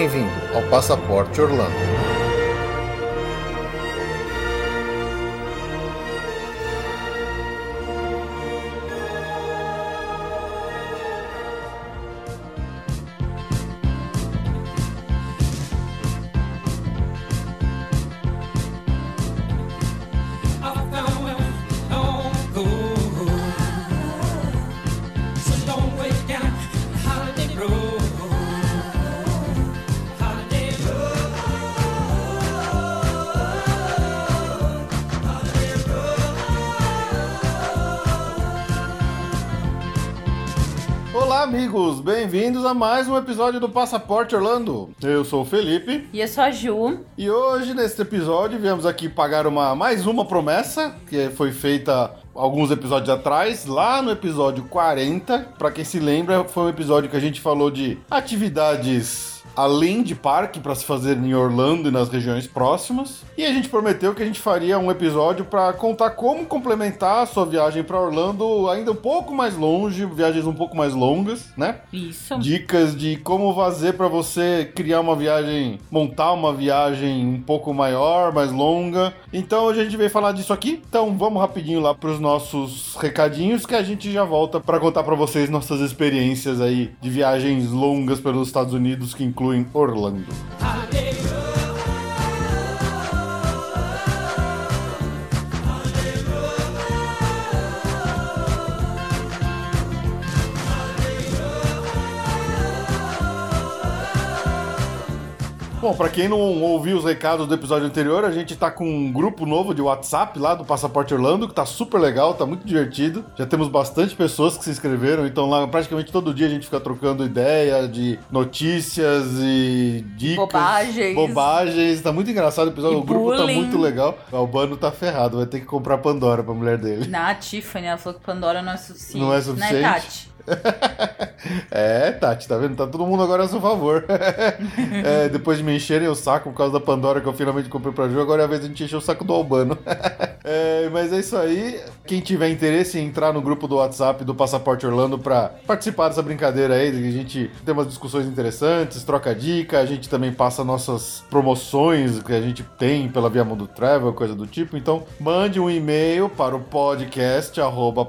Bem-vindo ao Passaporte Orlando. A mais um episódio do Passaporte Orlando. Eu sou o Felipe. E eu sou a Ju. E hoje, neste episódio, viemos aqui pagar uma mais uma promessa que foi feita alguns episódios atrás, lá no episódio 40. Para quem se lembra, foi um episódio que a gente falou de atividades além de parque para se fazer em Orlando e nas regiões próximas. E a gente prometeu que a gente faria um episódio para contar como complementar a sua viagem para Orlando ainda um pouco mais longe, viagens um pouco mais longas, né? Isso. Dicas de como fazer para você criar uma viagem, montar uma viagem um pouco maior, mais longa. Então hoje a gente veio falar disso aqui. Então vamos rapidinho lá para os nossos recadinhos que a gente já volta para contar para vocês nossas experiências aí de viagens longas pelos Estados Unidos que incluem Orlando. Bom, para quem não ouviu os recados do episódio anterior, a gente tá com um grupo novo de WhatsApp lá do Passaporte Orlando, que tá super legal, tá muito divertido. Já temos bastante pessoas que se inscreveram, então lá praticamente todo dia a gente fica trocando ideia de notícias e dicas. Bobagens. Bobagens. Tá muito engraçado o episódio, E o grupo tá bullying. muito legal. O Albano tá ferrado, vai ter que comprar Pandora pra mulher dele. Na Tiffany, ela falou que Pandora não é suficiente. Não é suficiente? Né, Tati? é, Tati, tá vendo? Tá todo mundo agora a seu favor. É, depois de me encherem o saco por causa da Pandora que eu finalmente comprei pra Ju, agora é a vez de a gente encher o saco do Albano. É, mas é isso aí. Quem tiver interesse em entrar no grupo do WhatsApp do Passaporte Orlando pra participar dessa brincadeira aí, a gente tem umas discussões interessantes, troca dica, a gente também passa nossas promoções que a gente tem pela Via Mundo Travel, coisa do tipo. Então, mande um e-mail para o podcast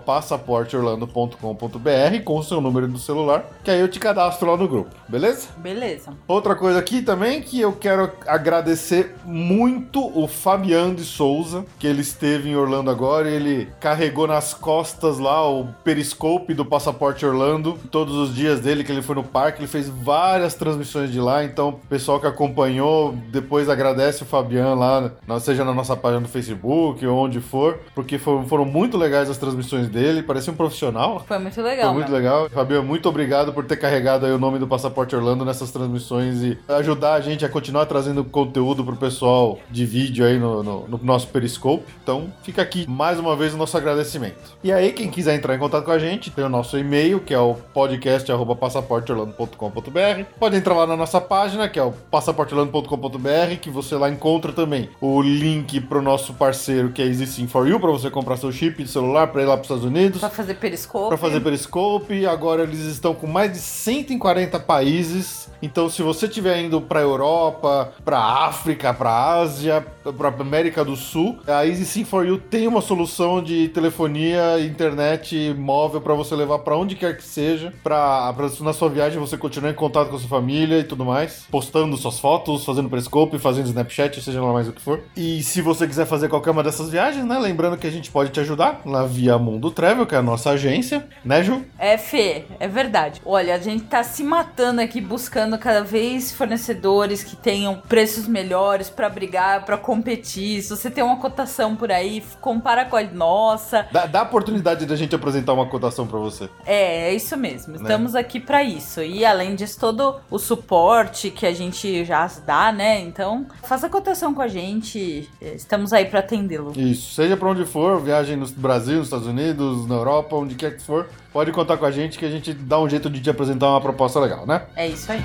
passaporteorlando.com.br com o seu número do celular, que aí eu te cadastro lá no grupo, beleza? Beleza. Outra coisa aqui também que eu quero agradecer muito o Fabiano de Souza, que ele esteve em Orlando agora e ele carregou nas costas lá o periscope do Passaporte Orlando, todos os dias dele que ele foi no parque, ele fez várias transmissões de lá, então o pessoal que acompanhou depois agradece o Fabiano lá, seja na nossa página do Facebook ou onde for, porque foram, foram muito legais as transmissões dele, parecia um profissional. Foi muito legal. Foi muito legal. Fabio, muito obrigado por ter carregado aí o nome do Passaporte Orlando nessas transmissões e ajudar a gente a continuar trazendo conteúdo pro pessoal de vídeo aí no, no- no nosso Periscope. Então, fica aqui mais uma vez o nosso agradecimento. E aí, quem quiser entrar em contato com a gente, tem o nosso e-mail, que é o podcast.passaporteorlando.com.br. Pode entrar lá na nossa página, que é o passaporteorlando.com.br, que você lá encontra também o link pro nosso parceiro, que é Sim for You, para você comprar seu chip de celular para ir lá pros Estados Unidos. Pra fazer periscope. Para fazer Periscope, agora eles estão com mais de 140 países. Então, se você estiver indo para Europa, para África, para Ásia, para América do Sul, a Easy Sim for You tem uma solução de telefonia, internet móvel para você levar para onde quer que seja, para na sua viagem você continuar em contato com a sua família e tudo mais, postando suas fotos, fazendo Periscope, fazendo Snapchat, seja lá mais o que for. E se você quiser fazer qualquer uma dessas viagens, né, lembrando que a gente pode te ajudar lá via Mundo Travel, que é a nossa agência, né, Ju? É, Fê, é verdade. Olha, a gente tá se matando aqui buscando cada vez fornecedores que tenham preços melhores pra brigar, pra competir. Se você tem uma cotação por aí, compara com a nossa. Dá, dá a oportunidade da gente apresentar uma cotação pra você. É, é isso mesmo. Estamos aqui pra isso. E além disso, todo o suporte que a gente já dá, né? Então, faça cotação com a gente. Estamos aí pra atendê-lo. Isso, seja pra onde for, viagem no Brasil, nos Estados Unidos, na Europa, onde quer que for, pode contar com a gente que a gente dá um jeito de te apresentar uma proposta legal, né? É isso aí.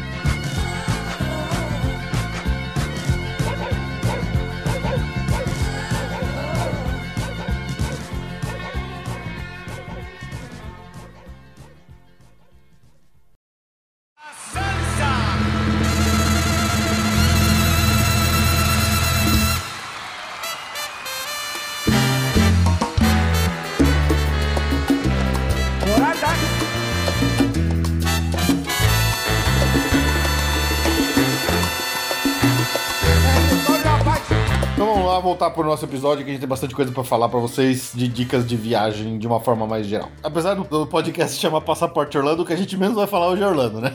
Pro nosso episódio que a gente tem bastante coisa pra falar pra vocês de dicas de viagem de uma forma mais geral. Apesar do, podcast chamar Passaporte Orlando, o que a gente menos vai falar hoje é Orlando, né?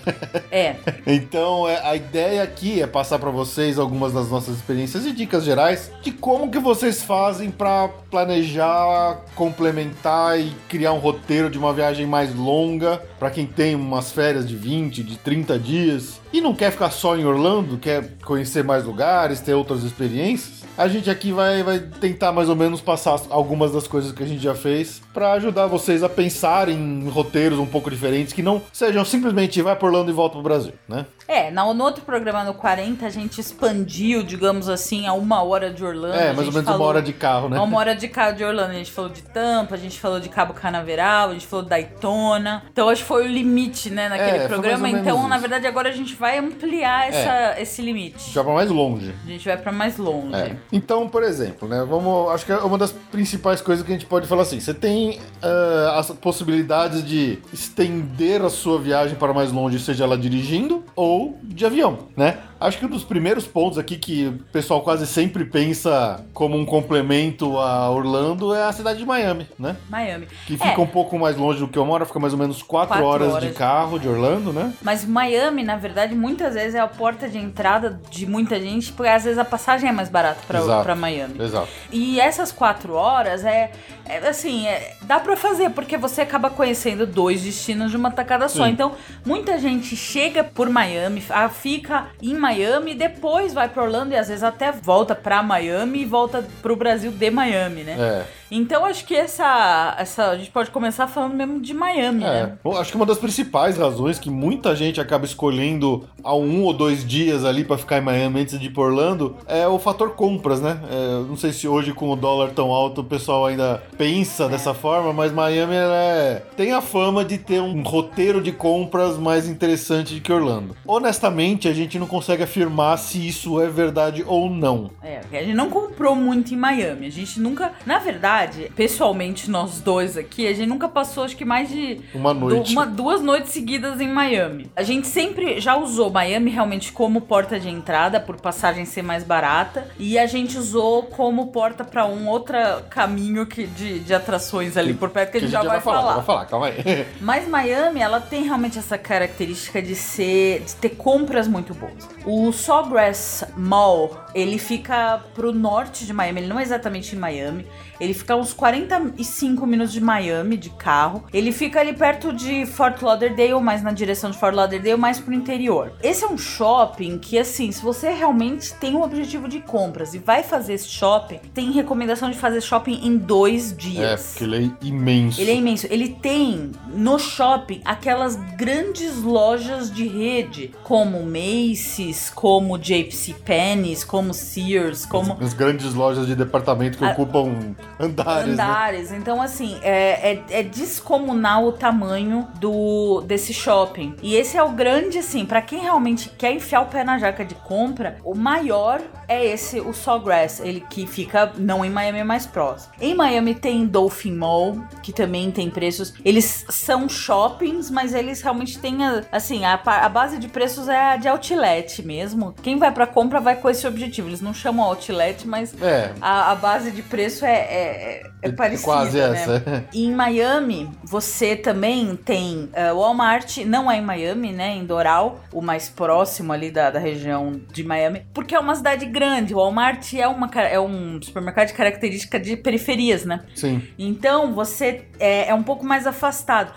É. Então, é, a ideia aqui é passar pra vocês algumas das nossas experiências e dicas gerais de como que vocês fazem pra planejar, complementar e criar um roteiro de uma viagem mais longa pra quem tem umas férias de 20, de 30 dias e não quer ficar só em Orlando, quer conhecer mais lugares, ter outras experiências. A gente aqui vai, vai tentar mais ou menos passar algumas das coisas que a gente já fez pra ajudar vocês a pensar em roteiros um pouco diferentes que não sejam simplesmente vai por Orlando e volta pro Brasil, né? É, no, no outro programa, no 40, a gente expandiu, digamos assim, a uma hora de Orlando. É, A mais ou gente menos falou- uma hora de carro, né? Uma hora de carro de Orlando. A gente falou de Tampa, a gente falou de Cabo Canaveral, a gente falou de Daytona. Então acho que foi o limite, né, naquele É, programa. Então, na. É. verdade, agora a gente vai ampliar essa, esse limite. Já pra mais longe. A gente vai pra mais longe. É. Então, por exemplo, né? Vamos. Acho que é uma das principais coisas que a gente pode falar assim. Você tem ah, as possibilidades de estender a sua viagem para mais longe, seja ela dirigindo ou de avião, né? Acho que um dos primeiros pontos aqui que o pessoal quase sempre pensa como um complemento a Orlando é a cidade de Miami, né? Miami. Que É. fica um pouco mais longe do que eu moro, fica mais ou menos 4 Quatro horas, horas. de carro de Orlando, né? Mas Miami, na verdade, muitas vezes é a porta de entrada de muita gente, porque às vezes a passagem é mais barata pra Miami. Exato. E essas quatro horas é, é, assim, é- dá pra fazer, porque você acaba conhecendo dois destinos de uma tacada só. Sim. Então, muita gente chega por Miami, ah, fica em Miami depois vai pra Orlando e às vezes até volta pra Miami e volta pro Brasil de Miami, né? É. Então, acho que essa, essa. A gente pode começar falando mesmo de Miami, É, né? Bom, acho que uma das principais razões que muita gente acaba escolhendo há um ou dois dias ali pra ficar em Miami antes de ir pra Orlando é o fator compras, né? É, não sei se hoje com o dólar tão alto o pessoal ainda pensa dessa forma, mas Miami é- tem a fama de ter um roteiro de compras mais interessante do que Orlando. Honestamente, a gente não consegue afirmar se isso é verdade ou não. É, porque a gente não comprou muito em Miami. A gente nunca. Na verdade, pessoalmente, nós dois aqui, a gente nunca passou, acho que mais de. Uma noite. uma- duas noites seguidas em Miami. A gente sempre já usou Miami realmente como porta de entrada, por passagem ser mais barata. E a gente usou como porta pra um outro caminho que, de, de atrações ali por perto que, a gente já, vai, falar. já vai falar, calma aí. Mas Miami, ela tem realmente essa característica de ser de ter compras muito boas. O Sawgrass Mall, ele fica pro norte de Miami, ele não é exatamente em Miami. Ele fica a uns 45 minutos de Miami de carro. Ele fica ali perto de Fort Lauderdale, mais na direção de Fort Lauderdale, mais pro interior. Esse é um shopping que, assim, se você realmente tem um objetivo de compras e vai fazer esse shopping, tem recomendação de fazer shopping em dois É, dias. porque ele é imenso. Ele é imenso. Ele tem no shopping aquelas grandes lojas de rede, como Macy's, como JC Penney's, como Sears, como As grandes lojas de departamento que Ah, ocupam andares, né? andares. Então, assim, é, é, é descomunal o tamanho do desse shopping. E esse é o grande, assim, pra quem realmente quer enfiar o pé na jaca de compra, o maior é esse, o Sawgrass, ele que fica não em Miami, é mais próximo. Em Miami tem Dolphin Mall, que também tem preços. Eles são shoppings, mas eles realmente têm, a- assim, a, a base de preços é a de outlet mesmo. Quem vai pra compra vai com esse objetivo. Eles não chamam outlet, mas É, a, a base de preço é, é, é, é parecida, quase né? essa. E Em Miami, você também tem uh, Walmart, não é em Miami, né? Em Doral, o mais próximo ali da, da região de Miami, porque é uma cidade grande. O Walmart é, uma, é um supermercado de característica de periferias, né? Sim. Então você é, é um pouco mais afastado.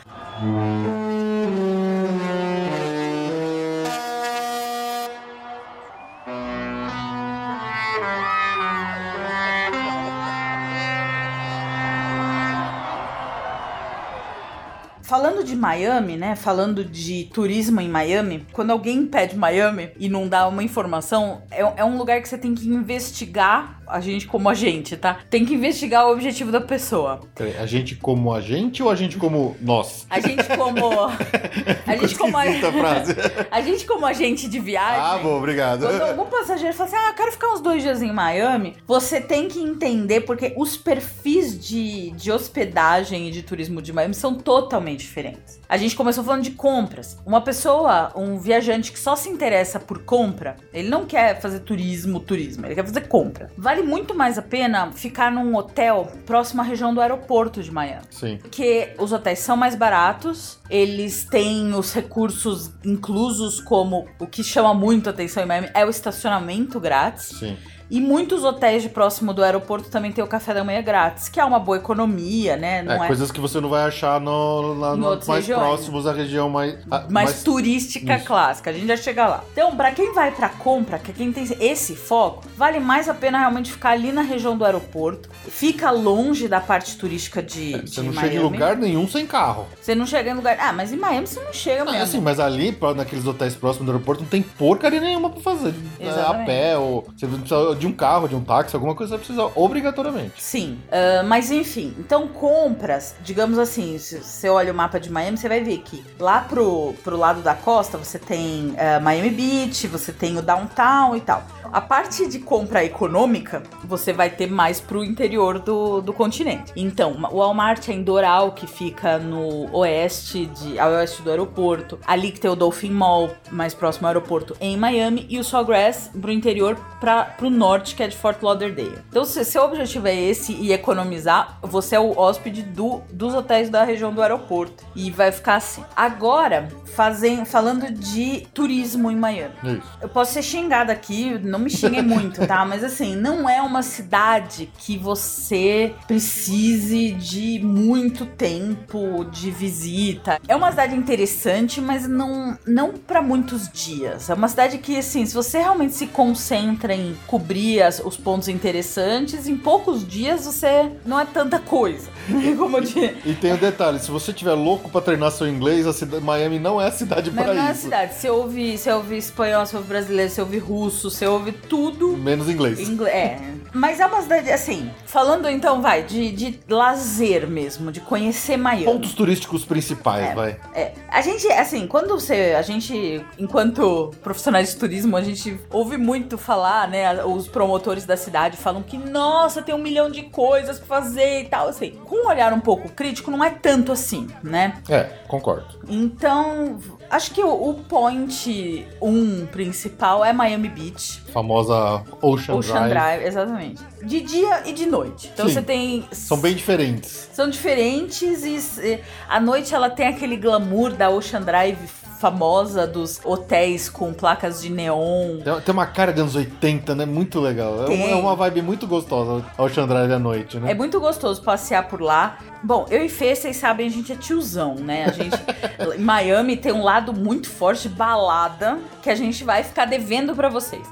Falando de Miami, né? Falando de turismo em Miami, quando alguém pede Miami e não dá uma informação, é, é um lugar que você tem que investigar a gente como agente, tá? Tem que investigar o objetivo da pessoa. Peraí, a gente como a gente ou a gente como nós? A gente como. A gente como. A frase. A gente como agente de viagem. ah, bom, obrigado. Quando algum passageiro fala assim, ah, quero ficar uns dois dias em Miami, você tem que entender, porque os perfis de, de hospedagem e de turismo de Miami são totalmente diferentes. A gente começou falando de compras. Uma pessoa, um viajante que só se interessa por compra, ele não quer fazer turismo, turismo, ele quer fazer compra. Vale muito mais a pena ficar num hotel próximo à região do aeroporto de Miami. Sim. Porque os hotéis são mais baratos, eles têm os recursos inclusos, como o que chama muito atenção em Miami é o estacionamento grátis. Sim. E muitos hotéis de próximo do aeroporto também tem o café da manhã grátis, que é uma boa economia, né? Não é, é, coisas que você não vai achar no, Em no- mais regiões. próximos da região mais. a- mais, turística Isso. clássica. A gente já chega lá. Então, pra quem vai pra compra, que é quem tem esse foco, vale mais a pena realmente ficar ali na região do aeroporto. Fica longe da parte turística de, É, Você de não Miami. chega em lugar nenhum sem carro. Você não chega em lugar. Ah, mas em Miami você não chega mesmo. Ah, assim, mas ali, naqueles hotéis próximos do aeroporto, não tem porcaria nenhuma pra fazer. É, a Exatamente. pé, ou você precisa de um carro, de um táxi, alguma coisa você obrigatoriamente. Sim, ah, mas enfim, então compras, digamos assim, se você olha o mapa de Miami, você vai ver que lá pro, pro lado da costa você tem ah, Miami Beach, você tem o downtown e tal. A parte de compra econômica, você vai ter mais pro interior do, do continente. Então, o Walmart é em Doral, que fica no oeste, de, ao oeste do aeroporto. Ali que tem o Dolphin Mall, mais próximo ao aeroporto, em Miami. E o Sawgrass pro interior, pra, pro norte, que é de Fort Lauderdale. Então, se seu objetivo é esse e economizar, você é o hóspede do, dos hotéis da região do aeroporto. E vai ficar assim. Agora, fazem, falando de turismo em Miami. Isso. Eu posso ser xingada aqui, não me xinguem muito, tá? Mas assim, não é uma cidade que você precise de muito tempo de visita. É uma cidade interessante, mas não, não para muitos dias. É uma cidade que, assim, se você realmente se concentra em cobrir as- os pontos interessantes, em poucos dias você não é tanta coisa. Como disse. E tem um detalhe, se você tiver louco pra treinar seu inglês, a cida- Miami não é a cidade Mas pra não é a isso. cidade. Você ouve, você ouve espanhol, você ouve brasileiro, você ouve russo, você ouve tudo Menos inglês. Ingle- É. Mas é uma cidade, assim, falando então, vai, de, de lazer mesmo, de conhecer Miami. Pontos turísticos principais, É. vai. É, a gente, assim, quando você, a gente, enquanto profissionais de turismo, a gente ouve muito falar, né, os promotores da cidade falam que, nossa, tem um milhão de coisas pra fazer e tal, assim. Com um olhar um pouco crítico, não é tanto assim, né? É, concordo. Então, acho que o, o point um principal é Miami Beach. Famosa Ocean, Ocean Drive. Drive, exatamente. De dia e de noite. Então Sim. você tem. São bem diferentes. São diferentes e s- a noite ela tem aquele glamour da Ocean Drive famosa dos hotéis com placas de neon. Tem, uma cara de anos 80, né? Muito legal. É, Tem. uma- é uma vibe muito gostosa a Ocean Drive à noite, né? É muito gostoso passear por lá. Bom, eu e Fê, vocês sabem, a gente é tiozão, né? A gente. Miami tem um lado muito forte de balada que a gente vai ficar devendo pra vocês.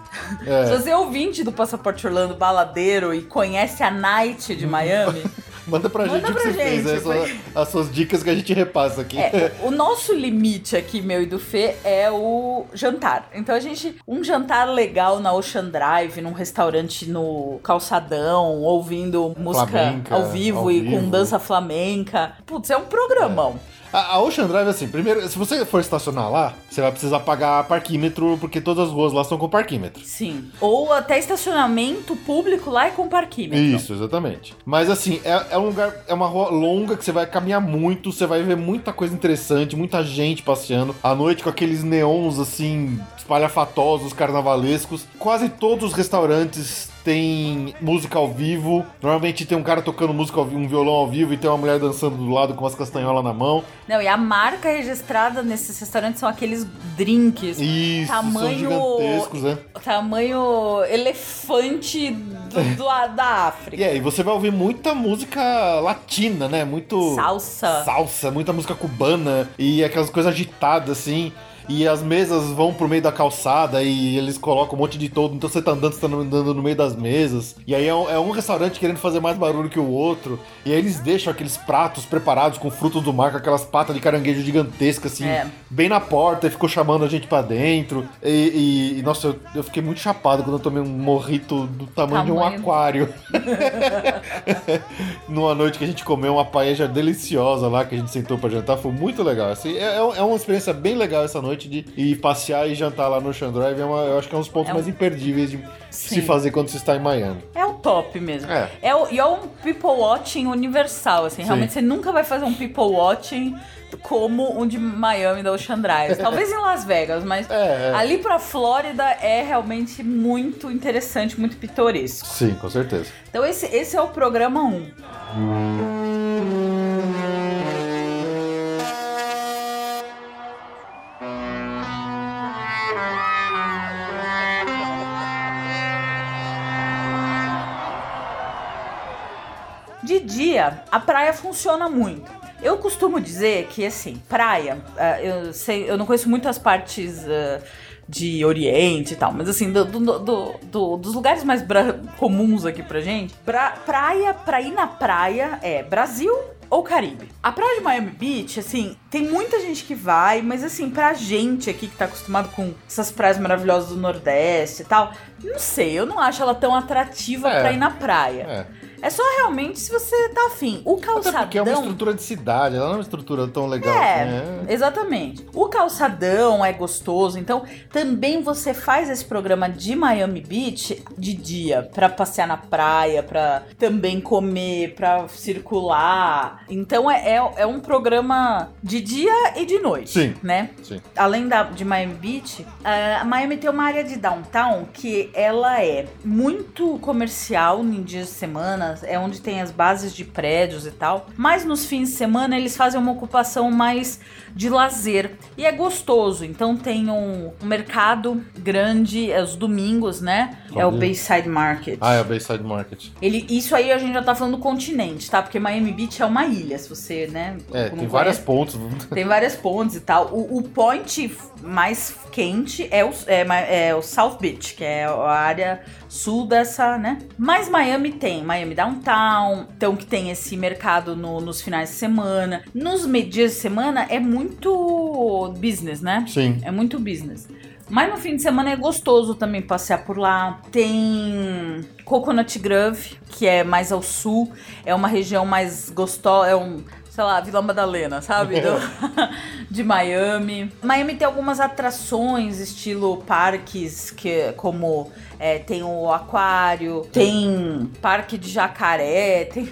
É. Se você é ouvinte do Passaporte Orlando baladeiro e conhece a Night de Miami. Manda pra Manda gente o que pra você fez, gente, é só- as suas dicas que a gente repassa aqui. É, o nosso limite aqui, meu e do Fê, é o jantar. Então a gente, um jantar legal na Ocean Drive, num restaurante no calçadão, ouvindo música Flamenca, ao vivo ao e vivo. com dança flamenca. Putz, é um programão. A, a Ocean Drive, assim, primeiro, se você for estacionar lá, você vai precisar pagar parquímetro, porque todas as ruas lá são com parquímetro. Sim. Ou até estacionamento público lá e com parquímetro. Isso, exatamente. Mas assim, é, é um lugar, é uma rua longa que você vai caminhar muito, você vai ver muita coisa interessante, muita gente passeando. À noite com aqueles neons assim, espalhafatosos, carnavalescos. Quase todos os restaurantes têm música ao vivo. Normalmente tem um cara tocando música ao vivo, um violão ao vivo e tem uma mulher dançando do lado com umas castanholas na mão. Não, e a marca registrada nesses restaurantes são aqueles drinks. Isso, Tamanho- são gigantescos, né? Tamanho elefante do, do da África. E aí, você vai ouvir muita música latina, né? Muito. Salsa. salsa, muita música cubana e aquelas coisas agitadas assim. E as mesas vão pro meio da calçada e eles colocam um monte de todo. Então você tá andando, você tá andando no meio das mesas. E aí é um, é um restaurante querendo fazer mais barulho que o outro. E aí eles deixam aqueles pratos preparados com frutos do mar, com aquelas patas de caranguejo gigantescas, assim, É. bem na porta e ficou chamando a gente pra dentro. E, e- e, nossa, eu, eu fiquei muito chapado quando eu tomei um morrito do tamanho, de um Tamanho. aquário. Numa noite que a gente comeu uma paella deliciosa lá, que a gente sentou pra jantar, foi muito legal. Assim, é, é uma experiência bem legal essa noite de ir passear e jantar lá no Ocean Drive. É uma- eu acho que é um dos pontos É um- mais imperdíveis de Sim. se fazer quando se está em Miami. É o top mesmo. É. É, o- e é um people watching universal, assim. Realmente você nunca vai fazer um people watching como um de Miami da Ocean Drive. Talvez em Las Vegas, mas É, é. ali pra Flórida é realmente muito interessante, muito pitoresco. Sim, com certeza. Então esse, esse é o programa 1. De dia, a praia funciona muito. Eu costumo dizer que, assim, praia, ah, eu, sei, eu não conheço muitas partes ah, de Oriente e tal, mas assim, do- do- do- do- dos lugares mais comuns aqui pra gente, pra, praia, pra ir na praia é Brasil ou Caribe. A praia de Miami Beach, assim, tem muita gente que vai, mas assim, pra gente aqui que tá acostumado com essas praias maravilhosas do Nordeste e tal, não sei, eu não acho ela tão atrativa É. pra ir na praia. É. É só realmente se você tá afim. O Até calçadão. porque é uma estrutura de cidade, ela não é uma estrutura tão legal. É, assim, é. exatamente. O calçadão é gostoso, então também você faz esse programa de Miami Beach de dia pra passear na praia, pra também comer, pra circular. Então é, é, é um programa de dia e de noite, Sim. né? Sim. Além da, de Miami Beach, a Miami tem uma área de downtown que ela é muito comercial em dias de semana, é onde tem as bases de prédios e tal. Mas nos fins de semana eles fazem uma ocupação mais de lazer. E é gostoso. Então tem um, um mercado grande, é os domingos, né? É o Sabia. Bayside Market. Ah, é o Bayside Market. Ele, isso aí a gente já tá falando do continente, tá? Porque Miami Beach é uma ilha, se você, né? É, tem várias pontos. Tem várias pontes e tal. O, o point mais quente é o, é, é o South Beach, que é a área sul dessa, né? Mas Miami tem Miami Downtown, então que tem esse mercado no- nos finais de semana. Nos dias de semana é muito business, né? Sim. É muito business. Mas no fim de semana é gostoso também passear por lá. Tem Coconut Grove, que é mais ao sul. É uma região mais gostosa. É um, sei lá, Vila Madalena, sabe? Do- de Miami. Miami tem algumas atrações, estilo parques, que como é, tem o aquário, tem parque de jacaré, tem,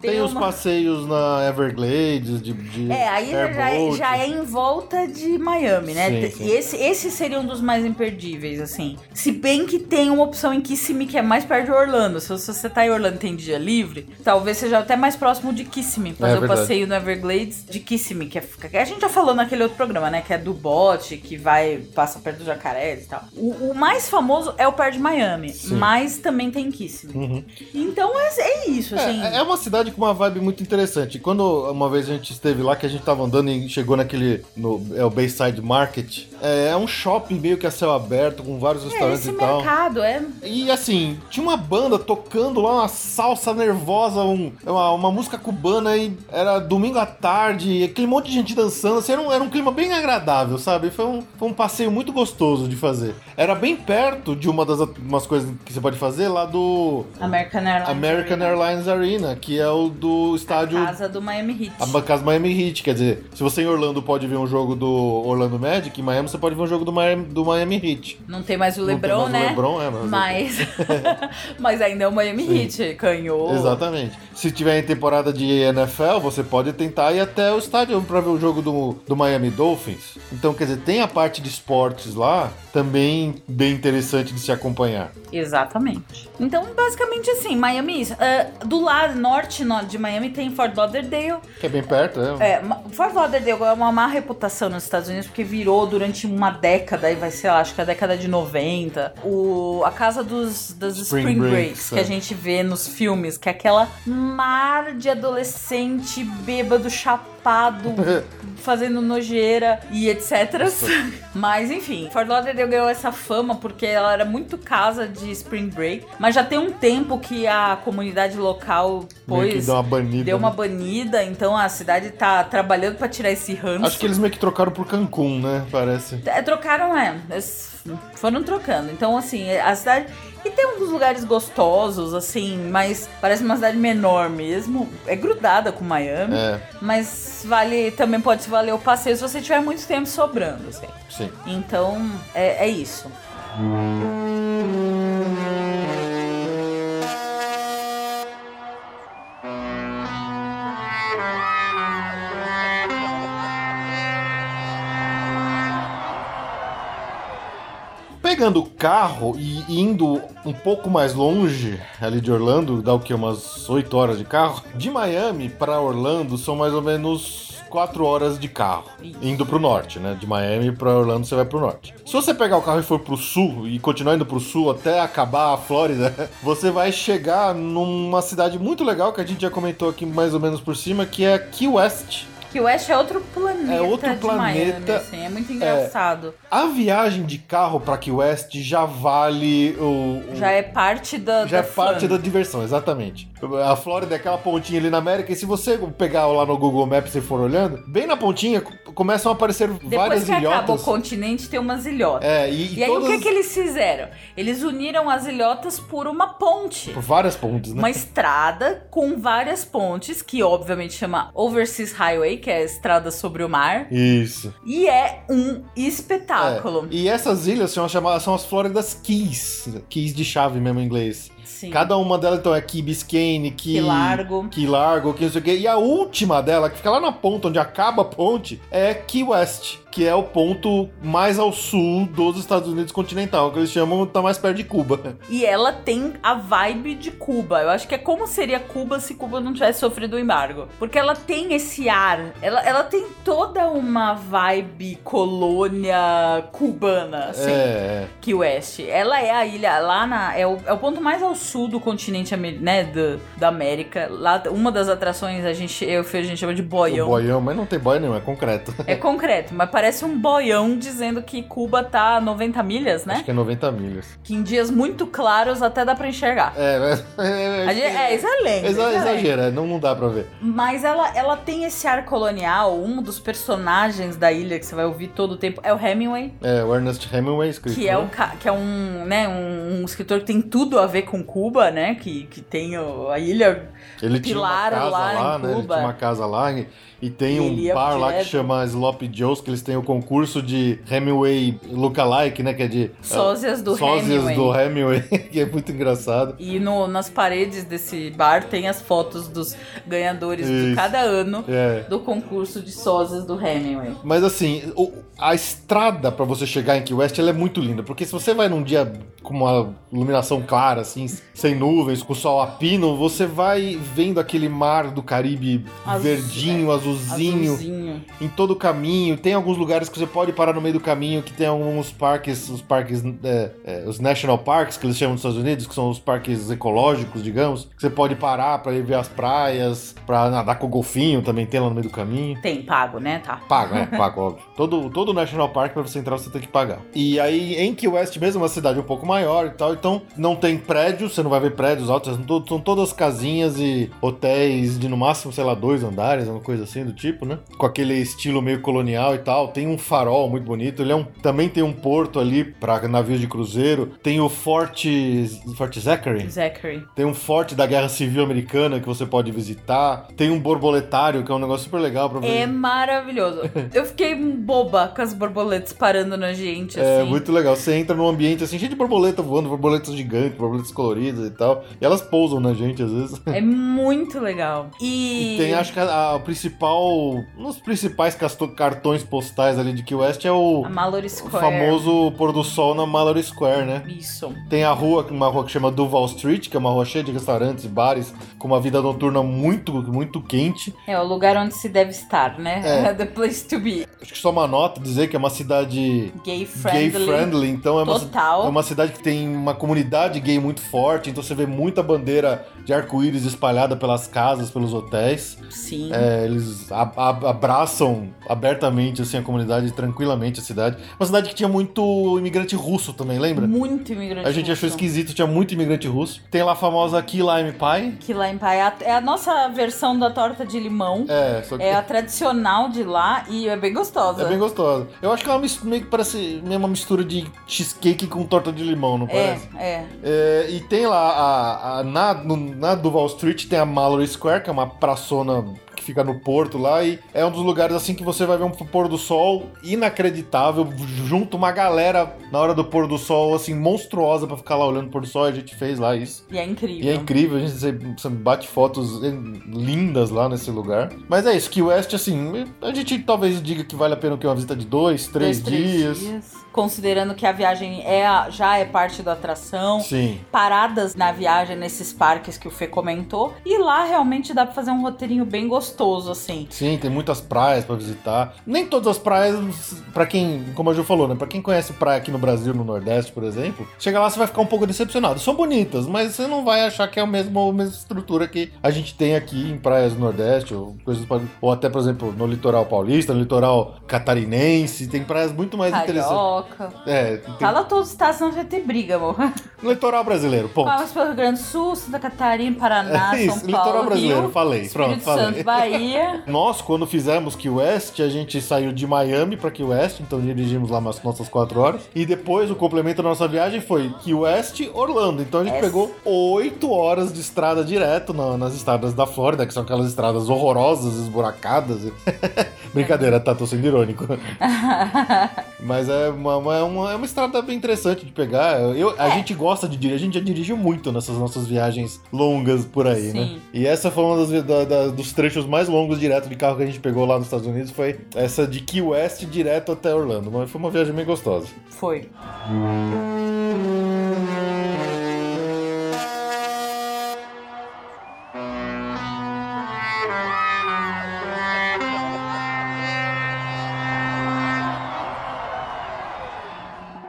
Tem, os uma- passeios na Everglades, de. de é, aí já é, já é em volta de Miami, né? Sim, sim. E esse, esse seria um dos mais imperdíveis, assim. Se bem que tem uma opção em Kissimmee que é mais perto de Orlando. Se você tá em Orlando e tem dia livre, talvez seja até mais próximo de Kissimmee. Fazer o É verdade. passeio no Everglades de Kissimmee, que, é, que a gente já falou naquele outro programa, né? Que é do bote, que vai, passa perto do jacaré e tal. O, o mais famoso é o perto de Miami, Sim. mas também tem Kissimmee. Uhum. Então é, é isso, assim. É, é uma cidade com uma vibe muito interessante. Quando uma vez a gente esteve lá, que a gente tava andando e chegou naquele. No, é o Bayside Market. É, é um shopping meio que a céu aberto, com vários É, restaurantes esse e tal. mercado é E assim, tinha uma banda tocando lá, uma salsa nervosa, um- uma, uma música cubana e era domingo à tarde, aquele monte de gente dançando, assim, era um, era um clima bem agradável, sabe? Foi um, foi um passeio muito gostoso de fazer. Era bem perto de uma das umas coisas que você pode fazer lá do American Airlines. American Arena. Airlines Arena, que é o do estádio. Casa do Miami Heat. A casa Miami Heat, quer dizer, se você em Orlando pode ver um jogo do Orlando Magic, em Miami você pode ver um jogo do Miami, do Miami Heat. Não tem mais o Não tem LeBron, mais o né? LeBron, é, mas- mas... mas ainda é o Miami Sim. Heat, canhou. Exatamente. Se tiver em temporada de NFL, você pode tentar ir até o estádio pra ver o jogo do, do Miami Dolphins. Então, quer dizer, tem a parte de esportes lá também bem interessante de se acompanhar. Exatamente. Então, basicamente assim, Miami, ah, do lado norte no- de Miami tem Fort Lauderdale. Que é bem perto, é. É, Fort Lauderdale é uma má reputação nos Estados Unidos porque virou durante uma década, e vai ser, acho que a década de 90, o, a casa dos, das Spring Spring, Breaks, Breaks, que é. a gente vê nos filmes, que é aquela mar de adolescente bêbado, chapado, fazendo nojeira e etc. Mas enfim, Fort Lauderdale ganhou essa fama porque ela era muito casa de Spring Break, mas já tem um tempo que a comunidade local pôs deu uma banida. Deu uma né? banida, então a cidade tá trabalhando pra tirar esse ranço. Acho que eles meio que trocaram por Cancún, né? Parece. É, trocaram, é. Eles foram trocando. Então, assim, a cidade. E tem uns lugares gostosos, assim, mas parece uma cidade menor mesmo. É grudada com Miami. É, Mas vale. Também pode valer o passeio se você tiver muito tempo sobrando, assim. sim. Então, é, é isso. Pegando o carro e indo um pouco mais longe ali de Orlando, dá o que? Umas 8 horas de carro. De Miami para Orlando são mais ou menos 4 horas de carro, indo pro norte, né? De Miami para Orlando você vai pro norte. Se você pegar o carro e for pro sul e continuar indo pro sul até acabar a Flórida, você vai chegar numa cidade muito legal que a gente já comentou aqui mais ou menos por cima, que é Key West. Que o West é outro planeta. É outro de Miami, planeta. assim, é muito engraçado. A viagem de carro para Key West já vale o, o- Já é parte da. Já é da parte fun. da diversão, exatamente. A Flórida é aquela pontinha ali na América, e se você pegar lá no Google Maps e for olhando, bem na pontinha co- começam a aparecer Depois várias que acaba o ilhotas. continente, tem umas ilhotas. É, e, E aí todas o que, que eles fizeram? Eles uniram as ilhotas por uma ponte. por várias pontes, né? Uma estrada com várias pontes, que obviamente chama Overseas Highway, que é a estrada sobre o mar. Isso. E é um espetáculo. É. E essas ilhas são, chamadas, são as Flóridas Keys. Keys de chave mesmo em inglês. Sim. Cada uma delas, então, é Key Biscayne, Key... Que largo. Key Largo, que não sei o quê. E a última dela, que fica lá na ponta, onde acaba a ponte, é Key West, que é o ponto mais ao sul dos Estados Unidos continental, que eles chamam, tá mais perto de Cuba. E ela tem a vibe de Cuba. Eu acho que é como seria Cuba se Cuba não tivesse sofrido o embargo. Porque ela tem esse ar, ela, ela tem toda uma vibe colônia cubana, assim. É, Key West. Ela é a ilha lá na. É o, é o ponto mais ao sul do continente né, do, da América. Lá, uma das atrações a gente, eu e o a gente chama de o boião. boião, mas não tem boia nenhum, é concreto. É concreto, mas parece um boião dizendo que Cuba tá a 90 milhas, né? Acho que é 90 milhas. Que em dias muito claros até dá pra enxergar. É, gente- é, isso é. Exa- isso é lenda. exagera, é, não, não dá pra ver. Mas ela, ela tem esse ar colonial. Um dos personagens da ilha que você vai ouvir todo o tempo é o Hemingway. É, o Ernest Hemingway escrito. Que é, o, né? que é um, né, um, um escritor que tem tudo a ver com Cuba, né? Que, que tem o- a ilha. Ele tinha uma Pilar casa lá lá, em né? Ele tinha uma casa lá e, tem um bar lá que chama Sloppy Joe's, que eles têm o concurso de Hemingway Lookalike, né? Que é de... Sósias do Sósias Hemingway. do Hemingway, que é muito engraçado. E no, nas paredes desse bar tem as fotos dos ganhadores de Isso. cada ano É. do concurso de sósias do Hemingway. Mas assim, o- a estrada pra você chegar em Key West ela é muito linda, porque se você vai num dia com uma iluminação clara, assim, sem nuvens, com sol a pino, você vai vendo aquele mar do Caribe Azul, verdinho, azulzinho, Azulzinho. em todo o caminho. Tem alguns lugares que você pode parar no meio do caminho, que tem alguns parques, os parques, é, é, os National Parks, que eles chamam nos Estados Unidos, que são os parques ecológicos, digamos, que você pode parar pra ir ver as praias, pra nadar com o golfinho, também tem lá no meio do caminho. Tem pago, né? Tá. Pago, né? Pago, óbvio. Todo, todo National Park, pra você entrar, você tem que pagar. E aí, em Key West mesmo, é uma cidade um pouco maior e tal, então não tem prédios, você não vai ver prédios altos, são, to- são todas casinhas e hotéis de no máximo, sei lá, dois andares, uma coisa assim do tipo, né? Com aquele estilo meio colonial e tal. Tem um farol muito bonito, ele é um, também tem um porto ali pra navios de cruzeiro. Tem o Forte, Forte Zachary, Zachary. tem um forte da Guerra Civil Americana que você pode visitar. Tem um borboletário, que é um negócio super legal pra ver. É maravilhoso. Eu fiquei boba com as borboletas parando na gente, É assim. muito legal. Você entra num ambiente assim, cheio de borboleta voando, borboletas gigantes, borboletas coloridas e tal. E elas pousam na gente às vezes. É muito legal. E, E tem, acho que a, a principal. Um dos principais cartões postais ali de Key West é o, o famoso pôr do sol na Mallory Square, né? Isso. Tem a rua, uma rua que chama Duval Street, que é uma rua cheia de restaurantes e bares, com uma vida noturna muito, muito quente. É o lugar onde se deve estar, né? É. The place to be. Acho que só uma nota dizer que é uma cidade Gay friendly. gay friendly, então é uma, Total. é uma cidade que tem uma comunidade gay muito forte, então você vê muita bandeira de arco-íris espalhada pelas casas, pelos hotéis. Sim. É, eles a- a- abraçam abertamente assim a comunidade, tranquilamente a cidade. Uma cidade que tinha muito imigrante russo também, lembra? Muito imigrante. A gente achou russo. esquisito, tinha muito imigrante russo. Tem lá a famosa Key Lime Pie. Lá em Pai é a- é a nossa versão da torta de limão. É, só que É a tradicional de lá e é bem gostosa. é bem gostosa. Eu acho que é uma mis- meio que parece meio uma mistura de cheesecake com torta de limão, não parece? É, é. É, e tem lá, a, a- na, no- na Duval Street tem a Mallory Square, que é uma praçona que fica no porto lá e é um dos lugares assim que você vai ver um pôr do sol inacreditável, junto uma galera na hora do pôr do sol, assim, monstruosa para ficar lá olhando o pôr do sol. A gente fez lá isso. E é incrível. E é incrível, a gente você bate fotos lindas lá nesse lugar. Mas é isso, que West, assim, a gente talvez diga que vale a pena que uma visita de dois, três, Dois, três dias. dias. Considerando que a viagem é a- já é parte da atração. Sim. Paradas na viagem nesses parques que o Fê comentou. E lá realmente dá pra fazer um roteirinho bem gostoso, assim. Sim, tem muitas praias pra visitar. Nem todas as praias, pra quem, como a Ju falou, né? Pra quem conhece praia aqui no Brasil, no Nordeste, por exemplo, chega lá você vai ficar um pouco decepcionado. São bonitas, mas você não vai achar que é a mesma, a mesma estrutura que a gente tem aqui em praias do Nordeste, ou coisas ou até, por exemplo, no litoral paulista, no litoral catarinense, tem praias muito mais interessantes. Carioca. É, tem- Fala todos os estados, senão vai ter briga, amor. litoral brasileiro, ponto. Vamos pelo Rio Grande do Sul, Santa Catarina, Paraná, É isso, São litoral Paulo, brasileiro, Rio, falei, Espírito pronto, falei. Santo, Bahia. Nós, quando fizemos Key West, a gente saiu de Miami pra Key West, então dirigimos lá umas nossas quatro horas. E depois o complemento da nossa viagem foi Key West, Orlando. Então a gente Essa. pegou oito horas de estrada direto na- nas estradas da Flórida, que são aquelas estradas horrorosas, esburacadas. Brincadeira, tá? Tô sendo irônico. Mas é uma, uma- é uma- é uma estrada bem interessante de pegar. Eu, a É. gente gosta de dirigir, a gente já dirigiu muito nessas nossas viagens longas por aí, né? Sim. E essa foi uma das, da- da- dos trechos mais longos direto de carro que a gente pegou lá nos Estados Unidos, foi essa de Key West direto até Orlando. Mas foi uma viagem bem gostosa. Foi.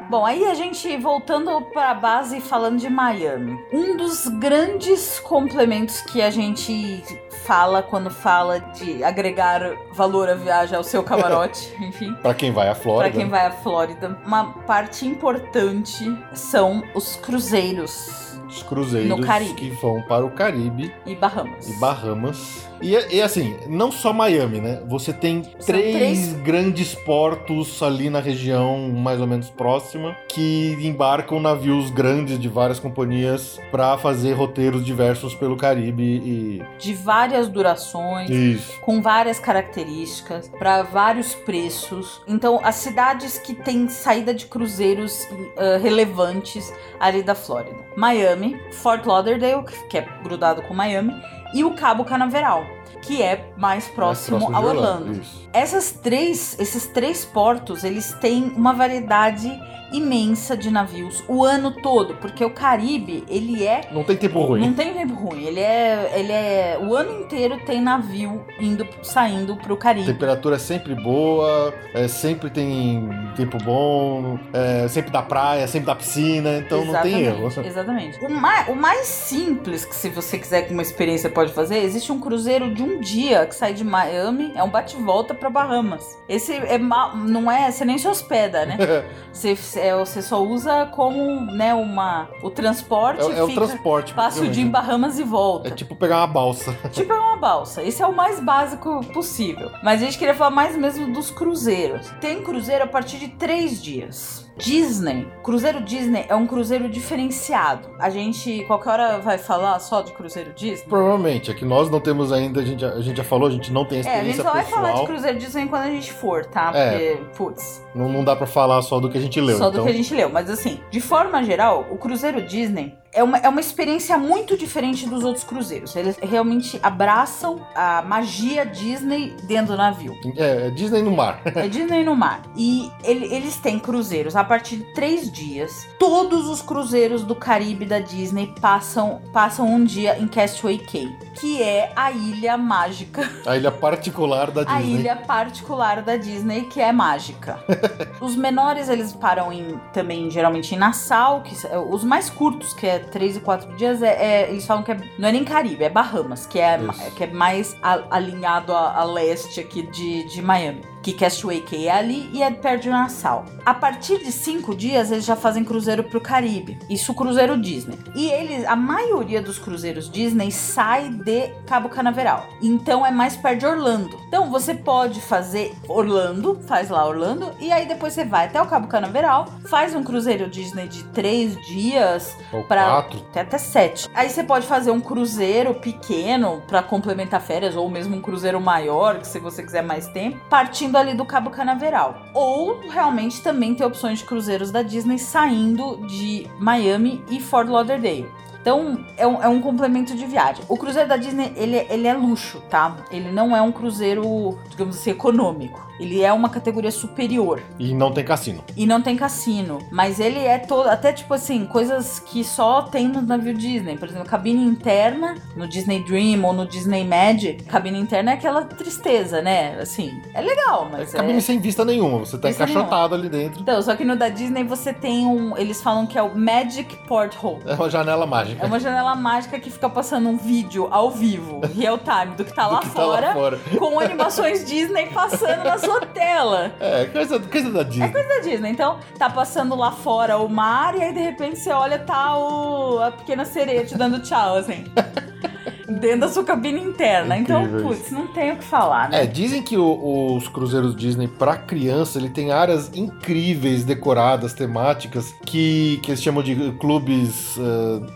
Bom, aí a gente voltando para a base falando de Miami. Um dos grandes complementos que a gente fala quando fala de agregar valor à viagem ao seu camarote, enfim, Pra quem vai à Flórida. Pra quem vai à Flórida, uma parte importante são os cruzeiros Os cruzeiros No Caribe. que vão para o Caribe e Bahamas. e Bahamas. E, e assim, não só Miami, né? Você tem três, três- grandes portos ali na região mais ou menos próxima que embarcam navios grandes de várias companhias para fazer roteiros diversos pelo Caribe e De várias durações. isso. Com várias características, para vários preços. Então, as cidades que têm saída de cruzeiros ah, relevantes ali da Flórida: Miami, Fort Lauderdale, que é grudado com Miami, e o Cabo Canaveral, que é mais próximo, Mais a de Orlando. Isso. Essas três, esses três portos, eles têm uma variedade imensa de navios o ano todo, porque o Caribe, ele é Não tem tempo ruim. não tem tempo ruim, ele é ele é o ano inteiro tem navio indo saindo pro Caribe. temperatura é sempre boa, é, sempre tem tempo bom, é, sempre da praia, sempre da piscina, então não tem erro. Exatamente. O mais, o mais simples que se você quiser que uma experiência pode fazer, existe um cruzeiro de um dia que sai de Miami, é um bate-volta pra Bahamas. Esse é não é, você nem se hospeda, né? Você, é, você só usa como, né, uma o transporte, É, é o fica, transporte. passa o dia em. Bahamas e volta. É tipo pegar uma balsa. Tipo, é uma balsa. Esse é o mais básico possível. Mas a gente queria falar mais mesmo dos cruzeiros. Tem cruzeiro a partir de três dias. Disney, cruzeiro Disney é um cruzeiro diferenciado. A gente qualquer hora vai falar só de cruzeiro Disney. Provavelmente, é que nós não temos ainda, a gente, já- a gente já falou, a gente não tem É, a experiência gente só vai pessoal. falar de cruzeiro Disney quando a gente for, tá? É. Porque, putz, Não, não dá pra falar só do que a gente leu. só então, do que a gente leu. Mas assim, de forma geral, o cruzeiro Disney é uma, é uma experiência muito diferente dos outros cruzeiros. Eles realmente abraçam a magia Disney dentro do navio. É, é Disney no mar. É Disney no mar. E ele- eles têm cruzeiros a partir de três dias. Todos os cruzeiros do Caribe da Disney passam, passam um dia em Castaway Cay, que é a ilha mágica, A ilha particular da a Disney. ilha particular da Disney, que é mágica. os menores eles param em, também geralmente em Nassau, que s- os mais curtos, que é três e quatro dias, é, é- eles falam que é- não é nem Caribe, é Bahamas, que é, Isso. que é mais a- alinhado a, a leste aqui de, de Miami. Que Castaway Cay é ali e é perto de Nassau. A partir de cinco dias, eles já fazem cruzeiro pro Caribe. Isso cruzeiro Disney. E eles, a maioria dos cruzeiros Disney sai de Cabo Canaveral. Então é mais perto de Orlando. Então você pode fazer Orlando, faz lá Orlando, e aí depois você vai até o Cabo Canaveral, faz um cruzeiro Disney de três dias para quatro. até, até sete. Aí você pode fazer um cruzeiro pequeno para complementar férias, ou mesmo um cruzeiro maior, que se você quiser mais tempo, partindo ali do Cabo Canaveral. Ou realmente também ter opções de cruzeiros da Disney saindo de Miami e Fort Lauderdale. Então, é um, é um complemento de viagem. O cruzeiro da Disney, ele, ele é luxo, tá? Ele não é um cruzeiro, digamos assim, econômico. Ele é uma categoria superior. E não tem cassino. E não tem cassino. Mas ele é todo. Até tipo assim, coisas que só tem no navio Disney. Por exemplo, cabine interna, no Disney Dream ou no Disney Magic. Cabine interna é aquela tristeza, né? Assim, é legal, mas. É Cabine sem vista nenhuma, você tá Vista encaixotado ali dentro. Então, só que no da Disney você tem um. Eles falam que é o Magic Porthole. É uma janela mágica. É uma janela mágica que fica passando um vídeo ao vivo, real time, do que tá, do lá, que tá lá fora, fora. com animações Disney passando na sua tela. É, coisa, coisa da Disney. da Disney. Então, tá passando lá fora o mar e aí de repente você olha, tá o, a pequena sereia te dando tchau, assim. Dentro da sua cabine interna. então, Incrível putz, não tem o que falar, né? É, dizem que o- os cruzeiros Disney pra criança, ele tem áreas incríveis, decoradas, temáticas, que, que eles chamam de clubes.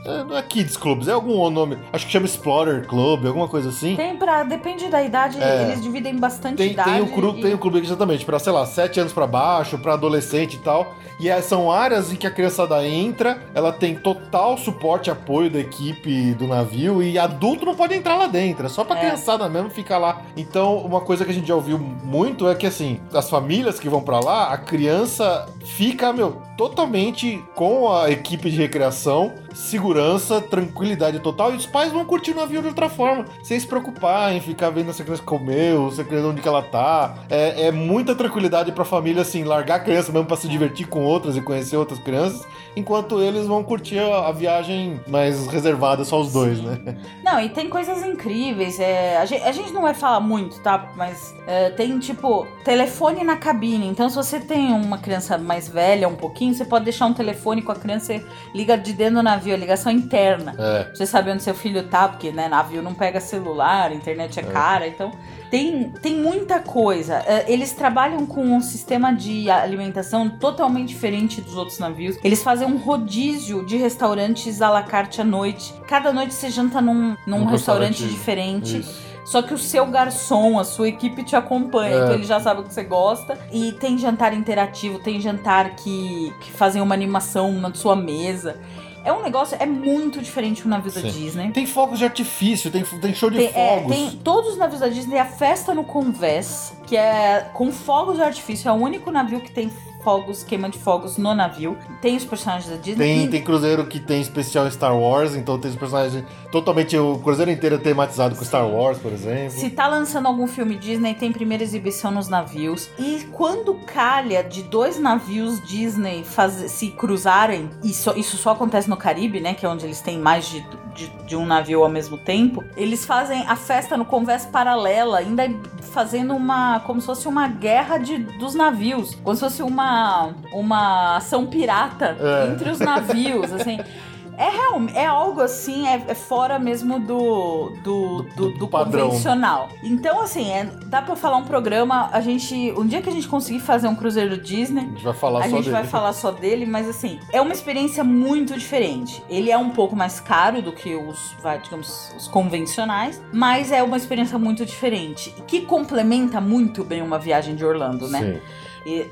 é, não é Kids Clubs, é algum nome. Acho que chama Explorer Club, alguma coisa assim. Tem pra. Depende da idade, É. eles dividem bastante Tem, idade. tem, o clube, e- tem o clube exatamente pra, sei lá, 7 anos pra baixo, pra adolescente e tal. E aí são áreas em que a criançada entra, ela tem total suporte e apoio da equipe do navio e adulto não pode entrar lá dentro, é só pra É. criançada mesmo ficar lá. Então, uma coisa que a gente já ouviu muito é que assim, as famílias que vão pra lá, a criança fica, meu, totalmente com a equipe de recreação, segurança, tranquilidade total, e os pais vão curtir o navio de outra forma, sem se preocupar em ficar vendo essa criança comeu, se a criança onde que ela tá. É, é muita tranquilidade pra família, assim, largar a criança mesmo pra se divertir com outras e conhecer outras crianças, enquanto eles vão curtir a, a viagem mais reservada só os dois, né? Não, e tem coisas incríveis. É, a, gente, a gente não vai falar muito, tá? Mas é, tem, tipo, telefone na cabine. Então, se você tem uma criança mais velha, um pouquinho, você pode deixar um telefone com a criança, você liga de dentro do navio, a ligação interna. É. Você saber onde seu filho tá, porque, né, navio não pega celular, internet é, cara, então... Tem, tem muita coisa. É, Eles trabalham com um sistema de alimentação totalmente diferente dos outros navios. Eles fazem um rodízio de restaurantes à la carte à noite. Cada noite você janta num, num Um restaurante, restaurante, diferente. Isso. Só que o seu garçom, a sua equipe te acompanha, É. então ele já sabe o que você gosta. E tem jantar interativo, tem jantar que, que fazem uma animação na sua mesa. É um negócio, é muito diferente do navio da Sim. Disney. Tem fogos de artifício, tem, tem show de Tem, é, fogos. tem todos os navios da Disney, a festa no Convés, que é com fogos de artifício, é o único navio que tem fogos, queima de fogos no navio. Tem os personagens da Disney. Tem, tem cruzeiro que tem especial Star Wars, então tem os personagens totalmente. O cruzeiro inteiro é tematizado com Star Wars, por exemplo. Se tá lançando algum filme Disney, tem primeira exibição nos navios. E quando calha de dois navios Disney faz- se cruzarem, e só- isso só acontece no Caribe, né? Que é onde eles têm mais de, de, de um navio ao mesmo tempo. Eles fazem a festa no convés paralela, ainda fazendo uma. como se fosse uma guerra de, dos navios. Como se fosse uma, uma ação pirata É. entre os navios, assim. É, real, é algo assim, é, é fora mesmo do, do, do, do do padrão. convencional. Então, assim, é, dá pra falar um programa. A gente. Um dia que a gente conseguir fazer um cruzeiro Disney. A gente vai falar só gente dele. vai falar só dele, mas assim, é uma experiência muito diferente. Ele é um pouco mais caro do que os, vai, digamos, os convencionais, mas é uma experiência muito diferente. e Que complementa muito bem uma viagem de Orlando, né? Sim.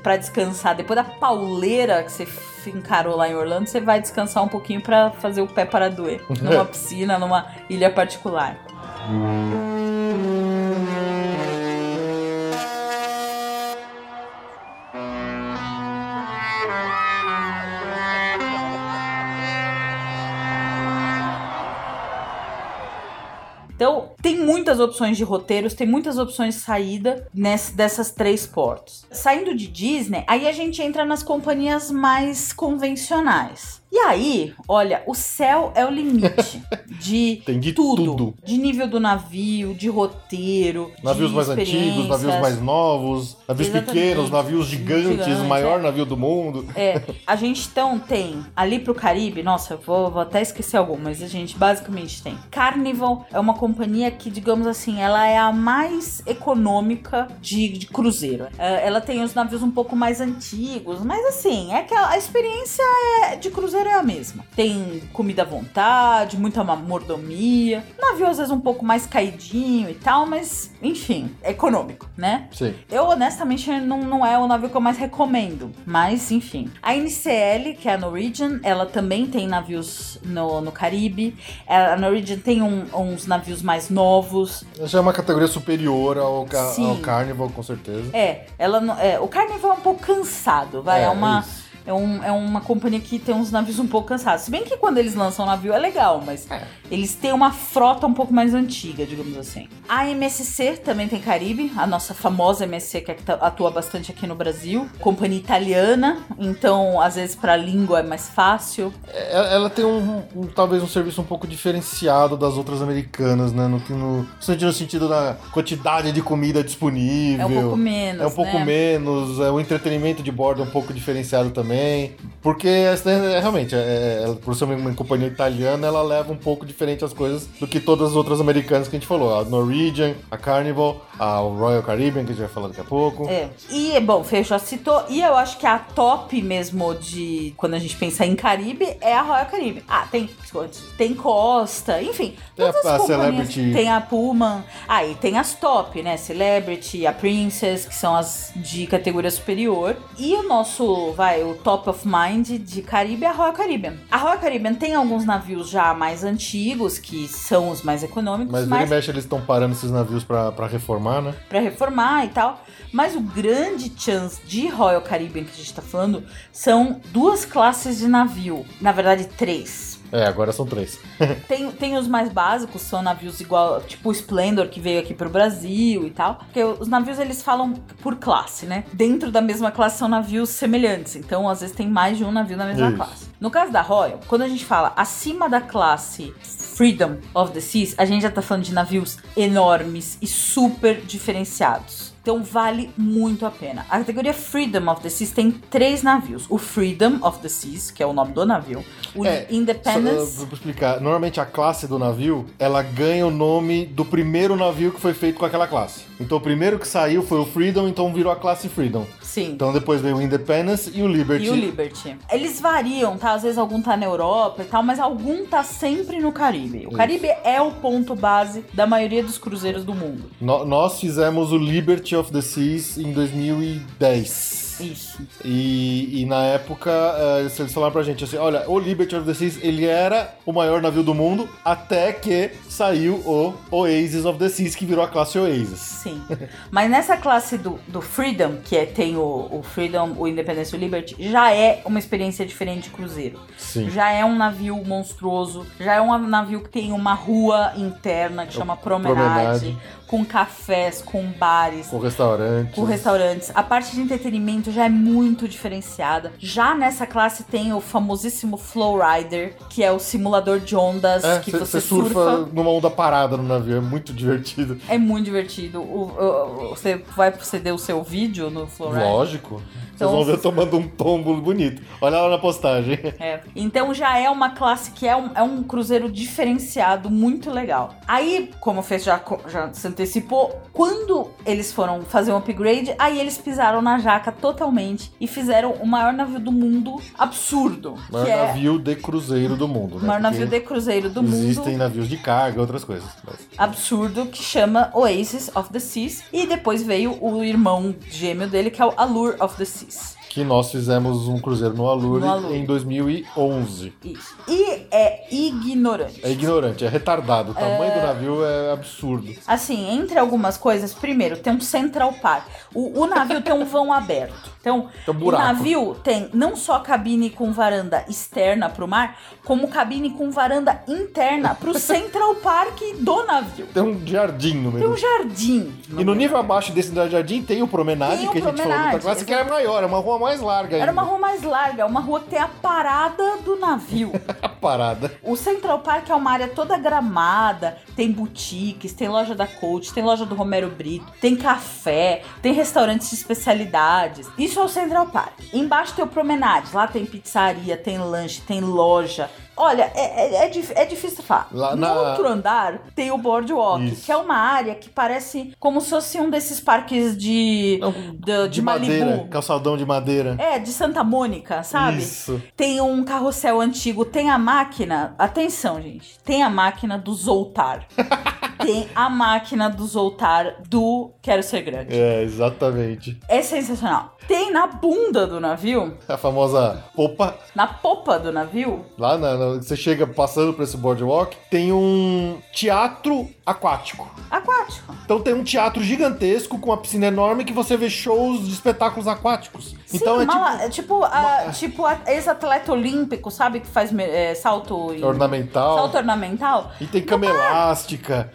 Para descansar, depois da pauleira que você encarou lá em Orlando, você vai descansar um pouquinho pra fazer o pé para doer. Numa piscina, numa ilha particular. Então, tem muitas opções de roteiros, tem muitas opções de saída ness, dessas três portos. Saindo de Disney, aí a gente entra nas companhias mais convencionais. E aí, olha, o céu é o limite de, Tem de tudo. tudo. De nível do navio, de roteiro, Navios de mais antigos, navios mais novos, navios Exatamente. pequenos, navios gigantes, Gigante, o maior é. navio do mundo. É, a gente então tem ali pro Caribe, nossa, eu vou, vou até esquecer algum, mas a gente basicamente tem. Carnival é uma companhia que, digamos assim, ela é a mais econômica de, de cruzeiro. É, ela tem os navios um pouco mais antigos, mas assim, é que a experiência é- de cruzeiro é a mesma. Tem comida à vontade, muita mordomia, navio às vezes um pouco mais caidinho e tal, mas enfim, é econômico, né? Sim. Eu, honestamente, não, não é o navio que eu mais recomendo. Mas, enfim. A NCL, que é a Norwegian, ela também tem navios no, no Caribe. A Norwegian tem um- uns navios mais novos. Já é uma categoria superior ao, Sim. ao Carnival, com certeza. É, ela não- é, o Carnival é um pouco cansado, vai. É, uma. isso. É, um- é uma companhia que tem uns navios um pouco cansados. Se bem que quando eles lançam o navio é legal, mas É. eles têm uma frota um pouco mais antiga, digamos assim. A MSC também tem Caribe, a nossa famosa MSC que tá- atua bastante aqui no Brasil. Companhia italiana, então às vezes pra língua é mais fácil. É, Ela tem um, um- talvez um serviço um pouco diferenciado das outras americanas, né? No, no, no sentido da quantidade de comida disponível. É um pouco menos, É um pouco né? menos, é, o entretenimento de bordo é um pouco diferenciado também. Porque essa, é, realmente, é, ela, por ser uma, companhia italiana, ela leva um pouco diferente as coisas do que todas as outras americanas que a gente falou. A Norwegian, a Carnival, a Royal Caribbean, que a gente vai falar daqui a pouco. É. E, bom, o Fê já citou. E eu acho que a top mesmo de. Quando a gente pensa em Caribe é a Royal Caribe. Ah, tem. Tem Costa, enfim. Tem a- todas as a. Celebrity. Tem a Pullman. Ah, e tem as top, né? Celebrity, a Princess, que são as de categoria superior. E o nosso, vai, o top of mind de Caribe é a Royal Caribbean. A Royal Caribbean tem alguns navios já mais antigos, que são os mais econômicos, Mas mas, mexe, eles estão parando esses navios pra, pra reformar, né? Pra reformar e tal. Mas o grande chance de Royal Caribbean que a gente tá falando são duas classes de navio. Na verdade, três. É, agora são três. Tem, tem os mais básicos, são navios igual, tipo o Splendor que veio aqui pro Brasil e tal. Porque os navios eles falam por classe, né? Dentro da mesma classe são navios semelhantes. Então, às vezes, tem mais de um navio na mesma Isso. classe. No caso da Royal, quando a gente fala acima da classe Freedom of the Seas, a gente já tá falando de navios enormes e super diferenciados. Então vale muito a pena. A categoria Freedom of the Seas tem três navios. O Freedom of the Seas, que é o nome do navio. O É, Independence. Só, uh, pra explicar, normalmente a classe do navio, ela ganha o nome do primeiro navio que foi feito com aquela classe. Então o primeiro que saiu foi o Freedom, então virou a classe Freedom. Sim. Então depois veio o Independence e o Liberty. E o Liberty. Eles variam, tá? Às vezes algum tá na Europa e tal, mas algum tá sempre no Caribe. O Isso. Caribe é o ponto base da maioria dos cruzeiros do mundo. No- nós fizemos o Liberty of the Seas em 2010. Isso. E, e na época eh, eles falaram pra gente assim: olha, o Liberty of the Seas ele era o maior navio do mundo até que saiu o Oasis of the Seas, que virou a classe Oasis. Sim. Mas nessa classe do, do Freedom, que é, tem o, o Freedom, o Independence e o Liberty, já é uma experiência diferente de cruzeiro. Sim. Já é um navio monstruoso, já é um navio que tem uma rua interna que chama Promenade, Promenade. Com cafés, com bares, Com restaurante. com restaurantes. A parte de entretenimento já é muito diferenciada. Já nessa classe tem o famosíssimo Flowrider, que é o simulador de ondas É, que cê- você cê surfa, surfa. numa onda parada no navio, é muito divertido. É muito divertido. O- o- o- você vai ceder o seu vídeo no Flowrider? Lógico. Vocês Então, vão ver eu tomando um tombo bonito. Olha lá na postagem. É. Então já é uma classe que é um, é um cruzeiro diferenciado, muito legal. Aí, como o Fez já, já se antecipou, quando eles foram fazer um upgrade, aí eles pisaram na jaca totalmente e fizeram o maior navio do mundo absurdo. Maior que é navio de cruzeiro do mundo, o né? maior Porque navio de cruzeiro do Existem mundo. navios de carga, outras coisas. mas- Absurdo, que chama Oasis of the Seas. E depois veio o irmão gêmeo dele, que é o Allure of the Seas. Que nós fizemos um cruzeiro no Allure, No Allure. em 2011. Isso. E é ignorante. É ignorante, é retardado. O tamanho do navio é absurdo. Assim, entre algumas coisas, primeiro, tem um Central Park. O, o navio tem um vão aberto. Então, Tem um o navio tem não só cabine com varanda externa pro mar, como cabine com varanda interna pro Central Park do navio. Tem um jardim no Tem meio. um jardim. E no nível abaixo desse jardim tem o promenade, Tem o que a gente falou promenade, outra classe, que é maior, é uma rua mais larga ainda. Era uma rua mais larga, uma rua que tem a parada do navio. A parada. O Central Park é uma área toda gramada, tem boutiques, tem loja da Coach, tem loja do Romero Brito, tem café, tem restaurantes de especialidades. Isso é o Central Park. Embaixo tem o Promenade, lá tem pizzaria, tem lanche, tem loja. Olha, é, é, é é difícil falar. Lá no na- outro andar tem o Boardwalk, Isso. que é uma área que parece como se fosse um desses parques de, Não, de, De, madeira, Malibu. calçadão de madeira. É, de Santa Mônica, sabe? Isso. Tem um carrossel antigo, tem a máquina. Atenção, gente. Tem a máquina do Zoltar. tem a máquina do Zoltar do Quero Ser Grande. É, exatamente. É sensacional. Tem na bunda do navio, A famosa popa. na popa do navio, Lá na, na- você chega passando por esse boardwalk, tem um teatro aquático. aquático. Então tem um teatro gigantesco com uma piscina enorme que você vê shows de espetáculos aquáticos. então Sim, é mala- tipo é tipo, a- tipo a- ex-atleta olímpico, sabe? Que faz é, salto e. ornamental. Salto ornamental. E tem cama elástica.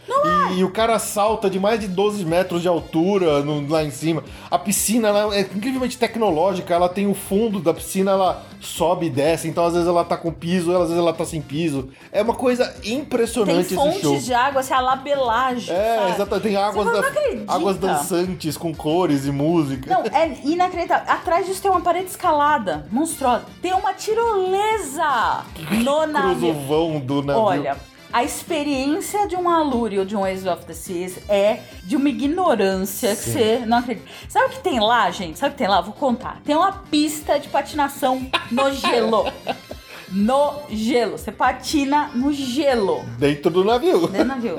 E, e o cara salta de mais de 12 metros de altura no- lá em cima. A piscina é incrivelmente tecnológica. Ela tem o fundo da piscina, ela sobe e desce. Então, às vezes, ela tá com piso, às vezes ela tá sem piso. É uma coisa Tem impressionante esse show. fontes de água, assim, a labelagem. É, sabe? exatamente. Tem águas, da- não acredita. águas dançantes com cores e música. Não, é inacreditável. Atrás disso tem uma parede escalada, monstruosa. Tem uma tirolesa no Cruza o navio. vão do navio. Olha, a experiência de um Alure ou de um Ace of the Seas é de uma ignorância que Sim. você não acredita. Sabe o que tem lá, gente? Sabe o que tem lá? Vou contar. Tem uma pista de patinação no gelo. No gelo. Você patina no gelo. Dentro do navio. Dentro do navio.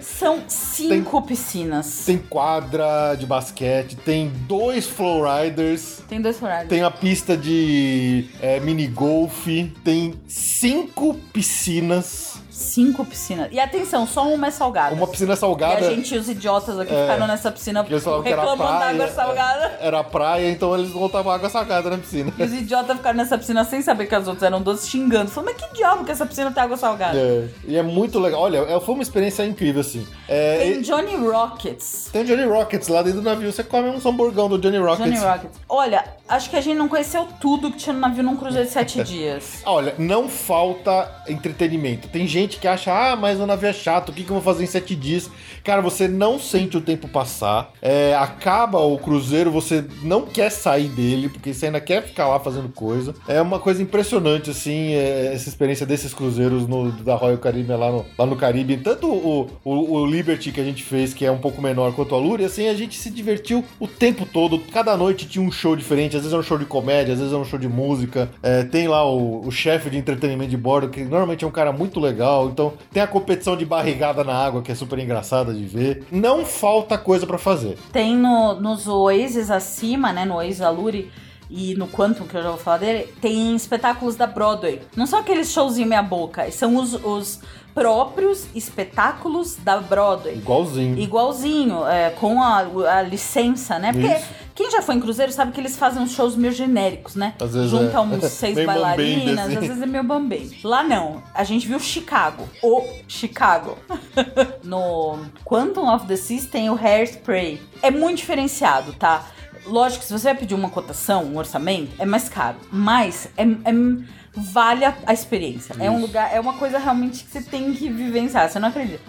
São cinco piscinas. Tem quadra de basquete, tem dois flowriders. Tem dois horários. Tem a pista de é, mini golf, tem cinco piscinas, Cinco piscinas. E atenção, só uma é salgada. uma piscina E salgada. a gente, os idiotas aqui, É. ficaram nessa piscina reclamando da praia, água salgada. Era praia, então eles botavam água salgada na piscina. E os idiotas ficaram nessa piscina sem saber que as outras eram doces, xingando. Falando, mas que diabo que essa piscina tem água salgada? É, e é muito legal. Olha, é- foi uma experiência incrível, assim. É, Tem e- Johnny Rockets. tem Johnny Rockets lá dentro do navio. Você come um hamburgão do Johnny Rockets. Johnny Rockets. Olha, acho que a gente não conheceu tudo que tinha no navio num cruzeiro de sete dias. Olha, não falta entretenimento. Tem gente que acha, ah, mas o navio é chato, o que, que eu vou fazer em sete dias? Cara, você não sente o tempo passar. É, acaba o cruzeiro, você não quer sair dele, porque você ainda quer ficar lá fazendo coisa. É uma coisa impressionante, assim, é, essa experiência desses cruzeiros no- da Royal Caribbean lá no, lá no Caribe. Tanto o, o, o Liberty que a gente fez, que é um pouco menor quanto a Lure, assim, a gente se divertiu o tempo todo. Cada noite tinha um show diferente. Às vezes é um show de comédia, às vezes é um show de música. É, tem lá o, o chefe de entretenimento de bordo, que normalmente é um cara muito legal. Então tem a competição de barrigada na água, que é super engraçada de ver. Não falta coisa pra fazer. Tem no, nos Oasis acima, né? No Oasis Aluri e no Quantum, que eu já vou falar dele, tem espetáculos da Broadway. Não são aqueles showzinho meia boca, são os, os próprios espetáculos da Broadway. Igualzinho. Igualzinho, é, com a, a licença, né? Porque Isso. Quem já foi em cruzeiro sabe que eles fazem uns shows meio genéricos, né? Às vezes Junta é. uns seis bailarinas, assim. às vezes é meio bambém. Lá não. A gente viu Chicago. O Chicago. no Quantum of the Seas tem o Hairspray. É muito diferenciado, tá? Lógico que se você vai pedir uma cotação, um orçamento, é mais caro. Mas é, é- vale a, a experiência. É um Isso. lugar, é uma coisa realmente que você tem que vivenciar. Você não acredita.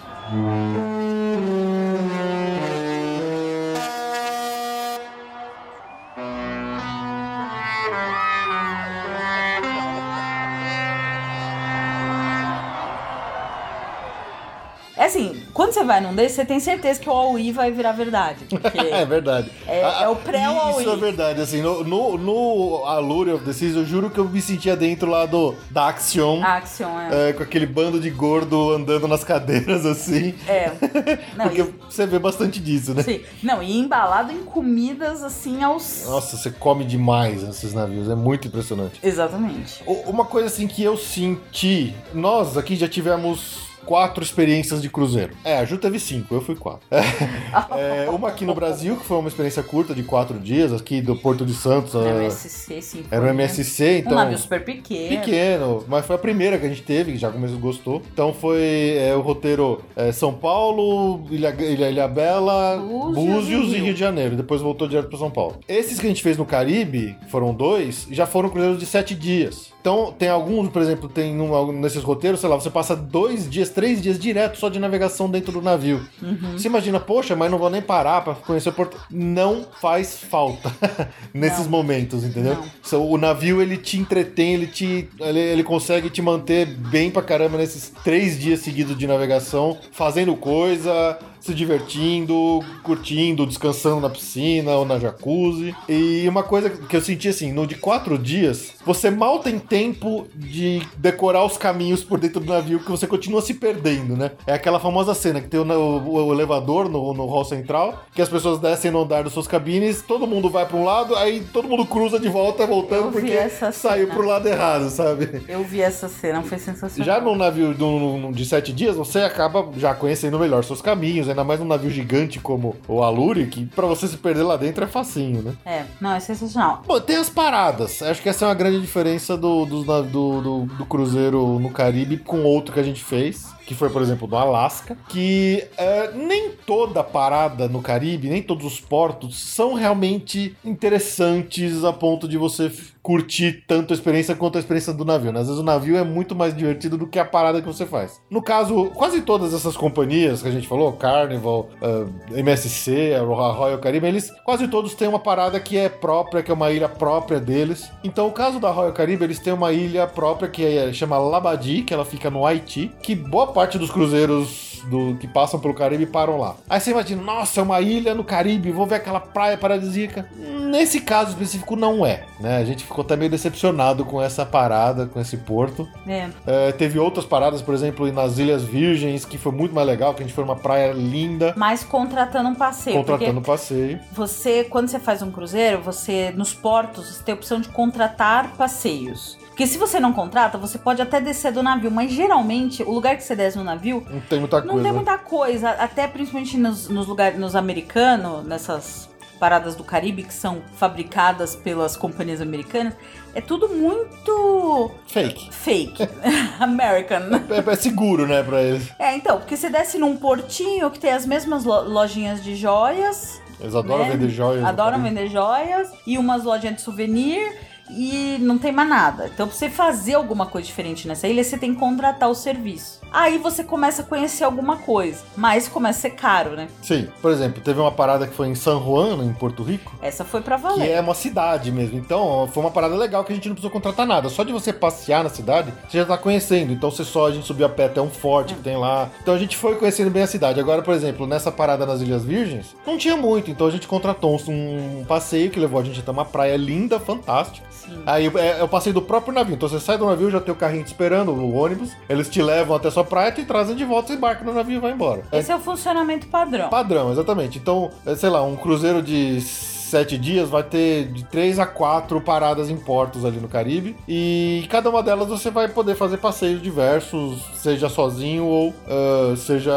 É Assim, quando você vai num desses, você tem certeza que o Aui vai virar verdade. É verdade. É- Ah, é o pré-Huawei. Isso é verdade. Assim, no, no, no Allure of the Seas, eu juro que eu me sentia dentro lá do, da Axion. a Action é. é, com aquele bando de gordo andando nas cadeiras, assim. É. Não, Porque e- você vê bastante disso, né? sim. Não, e embalado em comidas assim aos. Nossa, você come demais nesses navios. É muito impressionante. Exatamente. O- Uma coisa assim que eu senti, nós aqui já tivemos quatro experiências de cruzeiro. É, a Ju teve cinco, eu fui quatro. É, uma aqui no Brasil, que foi uma experiência curta de quatro dias, aqui do Porto de Santos. Era o MSC, sim. Era o né? MSC, então. Um navio super pequeno. Pequeno, mas foi a primeira que a gente teve, que já começou gostou. Então foi é, o roteiro é, São Paulo, Ilha, Ilha, Ilha Bela, Búzios Búzios e e Rio. Rio de Janeiro. Depois voltou direto para São Paulo. Esses que a gente fez no Caribe, foram dois, já foram cruzeiros de sete dias. Então, tem alguns, por exemplo, tem um, nesses roteiros, sei lá, você passa dois dias, três dias direto só de navegação dentro do navio. Uhum. Você imagina, poxa, mas não vou nem parar pra conhecer o porto. Não faz falta nesses Não. momentos, entendeu? Não. O navio, ele te entretém, ele te. Ele, ele consegue te manter bem pra caramba nesses três dias seguidos de navegação, fazendo coisa. Se divertindo, curtindo, descansando na piscina ou na jacuzzi. E uma coisa que eu senti assim, no de quatro dias, você mal tem tempo de decorar os caminhos por dentro do navio que você continua se perdendo, né? É aquela famosa cena que tem o, o- o elevador no, no hall central, que as pessoas descem no andar das suas cabines, todo mundo vai pra um lado, aí todo mundo cruza de volta voltando Eu porque saiu pro lado errado, sabe? Eu vi essa cena, foi sensacional. Já num navio no- de sete dias, você acaba já conhecendo melhor seus caminhos, ainda mais num navio gigante como o Aluri, que pra você se perder lá dentro é facinho, né? É, não, é sensacional. Bom, tem as paradas. Acho que essa é uma grande diferença do, na- do, do, do cruzeiro no Caribe com outro que a gente fez. Que foi, por exemplo, do Alasca. Que é, nem toda parada no Caribe, nem todos os portos são realmente interessantes a ponto de você curtir tanto a experiência quanto a experiência do navio. né? Às vezes o navio é muito mais divertido do que a parada que você faz. No caso, quase todas essas companhias que a gente falou, Carnival, ah, MSC, a Royal Caribbean, eles quase todos têm uma parada que é própria, que é uma ilha própria deles. Então, o caso da Royal Caribbean, eles têm uma ilha própria que é, chama Labadi, que ela fica no Haiti, que boa parte dos cruzeiros do, que passam pelo Caribe param lá. Aí você imagina, nossa, é uma ilha no Caribe, vou ver aquela praia paradisíaca. Nesse caso específico, não é, né? A gente ficou até meio decepcionado com essa parada, com esse porto. É, É, teve outras paradas, por exemplo, nas Ilhas Virgens, que foi muito mais legal, que a gente foi numa praia linda, mas contratando um passeio. contratando Porque passeio. você, quando você faz um cruzeiro, você, nos portos, você tem a opção de contratar passeios. Porque se você não contrata, você pode até descer do navio, mas geralmente o lugar que você desce no navio Não tem muita não coisa. tem muita coisa. Até principalmente nos, nos lugares, nos americanos, nessas paradas do Caribe que são fabricadas pelas companhias americanas, é tudo muito Fake. fake. American. É, é seguro, né, pra eles. É, então, porque você desce num portinho que tem as mesmas lo- lojinhas de joias, Eles adoram né? vender joias. adoram vender joias e umas lojinhas de souvenir e não tem mais nada. Então, pra você fazer alguma coisa diferente nessa ilha, você tem que contratar o serviço. Aí você começa a conhecer alguma coisa, mas começa a ser caro, né? Sim. Por exemplo, teve uma parada que foi em San Juan, em Porto Rico, Essa foi pra que valer. é uma cidade mesmo. Então, foi uma parada legal que a gente não precisou contratar nada. Só de você passear na cidade, você já tá conhecendo. Então, você só, a gente subiu a pé até um forte que tem lá. Então, a gente foi conhecendo bem a cidade. Agora, por exemplo, nessa parada nas Ilhas Virgens, não tinha muito. Então, a gente contratou um passeio que levou a gente até uma praia linda, fantástica. Sim. Aí é, é o passeio do próprio navio. Então você sai do navio, já tem o carrinho te esperando, o ônibus. Eles te levam até sua praia, te trazem de volta, você embarca no navio e vai embora. É Esse é o funcionamento padrão. padrão, exatamente. Então, é, sei lá, um cruzeiro de sete dias vai ter de três a quatro paradas em portos ali no Caribe. E cada uma delas você vai poder fazer passeios diversos, seja sozinho ou ah, seja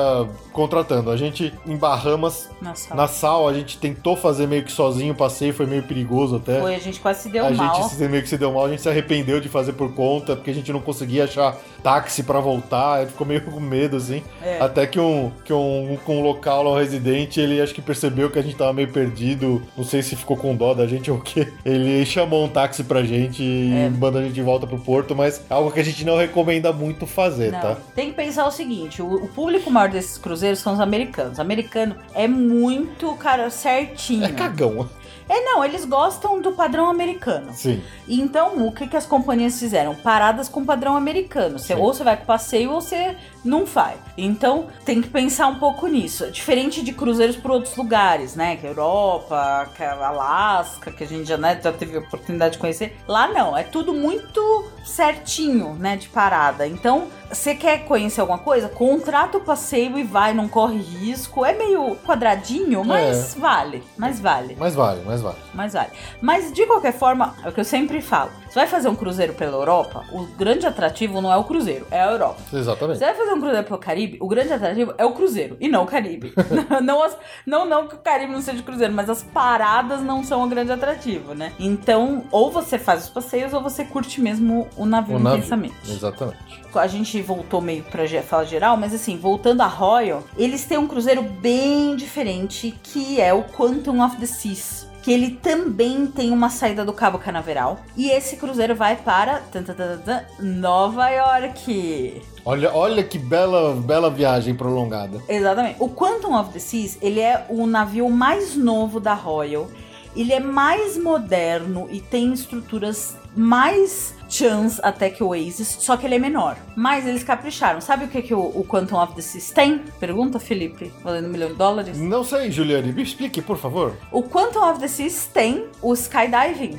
contratando. A gente, em Bahamas, Nossa, na Sal, a gente tentou fazer meio que sozinho o passeio, foi meio perigoso até. foi, a gente quase se deu a mal. gente se, meio que se deu mal, a gente se arrependeu de fazer por conta, porque a gente não conseguia achar táxi pra voltar, a ficou meio com medo, assim. É. Até que um, que um, um local lá, um residente, ele acho que percebeu que a gente tava meio perdido, não sei se ficou com dó da gente ou o quê. Ele chamou um táxi pra gente e É. mandou a gente de volta pro porto, mas é algo que a gente não recomenda muito fazer, Não. tá? Tem que pensar o seguinte: o, o público maior desses cruzeiros são os americanos. O americano é muito, cara, certinho. É cagão. É, não, eles gostam do padrão americano. Sim. Então, o que, que as companhias fizeram? Paradas com padrão americano. Você, Sim. ou você vai com passeio ou você não vai. Então, tem que pensar um pouco nisso. Diferente de cruzeiros por outros lugares, né? Que é Europa, que é Alasca, que a gente já, né, já teve a oportunidade de conhecer. Lá não, é tudo muito certinho, né, de parada. Então, você quer conhecer alguma coisa? Contrata o passeio e vai, não corre risco. É meio quadradinho, mas vale. Mas vale. Mas vale, mas vale. Mas vale. Mas de qualquer forma, é o que eu sempre falo. Você vai fazer um cruzeiro pela Europa, o grande atrativo não é o cruzeiro, é a Europa. Exatamente. Você vai fazer um cruzeiro pelo Caribe, o grande atrativo é o cruzeiro e não o Caribe. não, as- não, não que o Caribe não seja cruzeiro, mas as paradas não são o grande atrativo, né? Então, ou você faz os passeios ou você curte mesmo o navio O navio. intensamente. Exatamente. A gente voltou meio pra falar geral, mas assim, voltando a Royal, eles têm um cruzeiro bem diferente que é o Quantum of the Seas. Que ele também tem uma saída do Cabo Canaveral. E esse cruzeiro vai para tan, tan, tan, Nova York. Olha, olha que bela, bela viagem prolongada. Exatamente. O Quantum of the Seas, ele é o navio mais novo da Royal. Ele é mais moderno e tem estruturas mais chans até que o Oasis, só que ele é menor. Mas eles capricharam. Sabe o que, que o, o Quantum of the Seas tem? Pergunta, Felipe, valendo um milhão de dólares. Não sei, Juliane, me explique, por favor. O Quantum of the Seas tem o skydiving.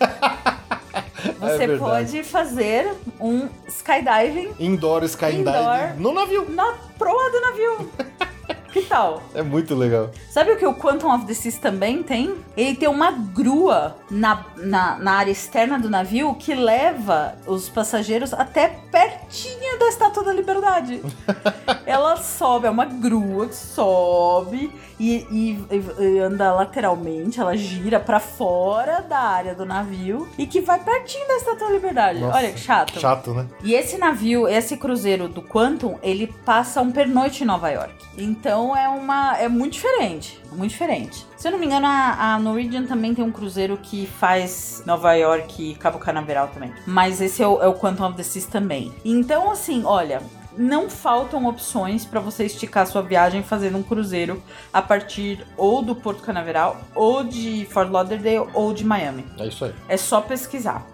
Você É pode fazer um skydiving Indoor skydiving Indoor. no navio. na proa do navio. Que tal? É muito legal. Sabe o que o Quantum of the Seas também tem? Ele tem uma grua na, na, na área externa do navio que leva os passageiros até pertinho da Estátua da Liberdade. Ela sobe, é uma grua que sobe e, e- e anda lateralmente, ela gira pra fora da área do navio e que vai pertinho da Estátua da Liberdade. Nossa, Olha que chato. Chato, né? E esse navio, esse cruzeiro do Quantum, ele passa um pernoite em Nova York. Então é uma. é muito diferente. Muito diferente. Se eu não me engano, a, a Norwegian também tem um cruzeiro que faz Nova York e Cabo Canaveral também. Mas esse é o, é o Quantum of the Seas também. Então, assim, olha. Não faltam opções para você esticar sua viagem fazendo um cruzeiro a partir ou do Porto Canaveral, ou de Fort Lauderdale, ou de Miami. É isso aí. É só pesquisar.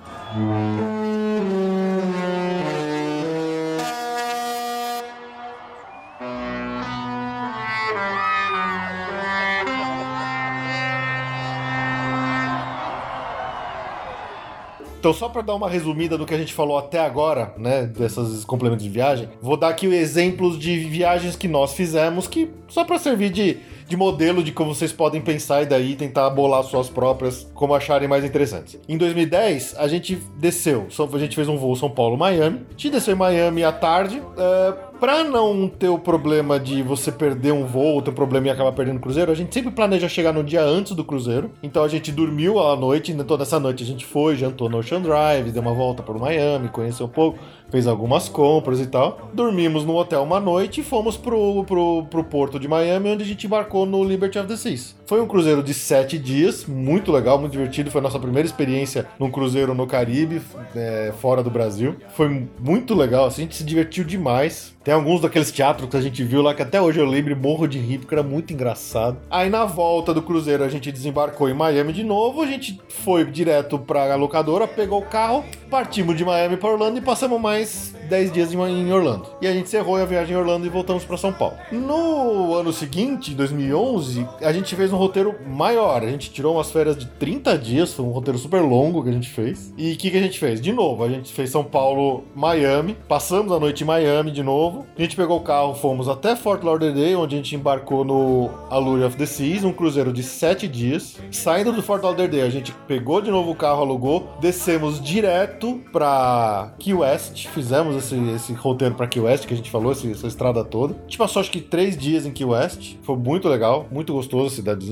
Então, só para dar uma resumida do que a gente falou até agora, né, desses complementos de viagem, vou dar aqui exemplos de viagens que nós fizemos, que só para servir de, de modelo de como vocês podem pensar e daí tentar bolar suas próprias, como acharem mais interessantes. Em 2010, a gente desceu, a gente fez um voo São Paulo-Miami, a gente desceu em Miami à tarde, é, Pra não ter o problema de você perder um voo, ter um problema e acabar perdendo o cruzeiro, a gente sempre planeja chegar no dia antes do cruzeiro. Então a gente dormiu à noite, né, toda essa noite a gente foi, jantou no Ocean Drive, deu uma volta por Miami, conheceu um pouco, fez algumas compras e tal. Dormimos no hotel uma noite e fomos pro, pro, pro porto de Miami, onde a gente embarcou no Liberty of the Seas. Foi um cruzeiro de sete dias, muito legal, muito divertido. Foi a nossa primeira experiência num cruzeiro no Caribe, é, fora do Brasil. Foi muito legal, assim, a gente se divertiu demais. Tem alguns daqueles teatros que a gente viu lá que até hoje eu lembro morro de rir, porque era muito engraçado. Aí na volta do cruzeiro a gente desembarcou em Miami de novo, a gente foi direto pra locadora, pegou o carro, partimos de Miami para Orlando e passamos mais 10 dias em Orlando. E a gente encerrou a viagem em Orlando e voltamos para São Paulo. No ano seguinte, em 2011, a gente fez um roteiro maior. A gente tirou umas férias de 30 dias, foi um roteiro super longo que a gente fez. E o que, que a gente fez? De novo, a gente fez São Paulo, Miami, passamos a noite em Miami de novo. A gente pegou o carro, fomos até Fort Lauderdale, onde a gente embarcou no Allure of the Seas, um cruzeiro de 7 dias. Saindo do Fort Lauderdale, a gente pegou de novo o carro, alugou, descemos direto pra Key West, fizemos esse, esse roteiro pra Key West que a gente falou, essa estrada toda. A gente passou acho que 3 dias em Key West, foi muito legal, muito gostoso a cidadezinha.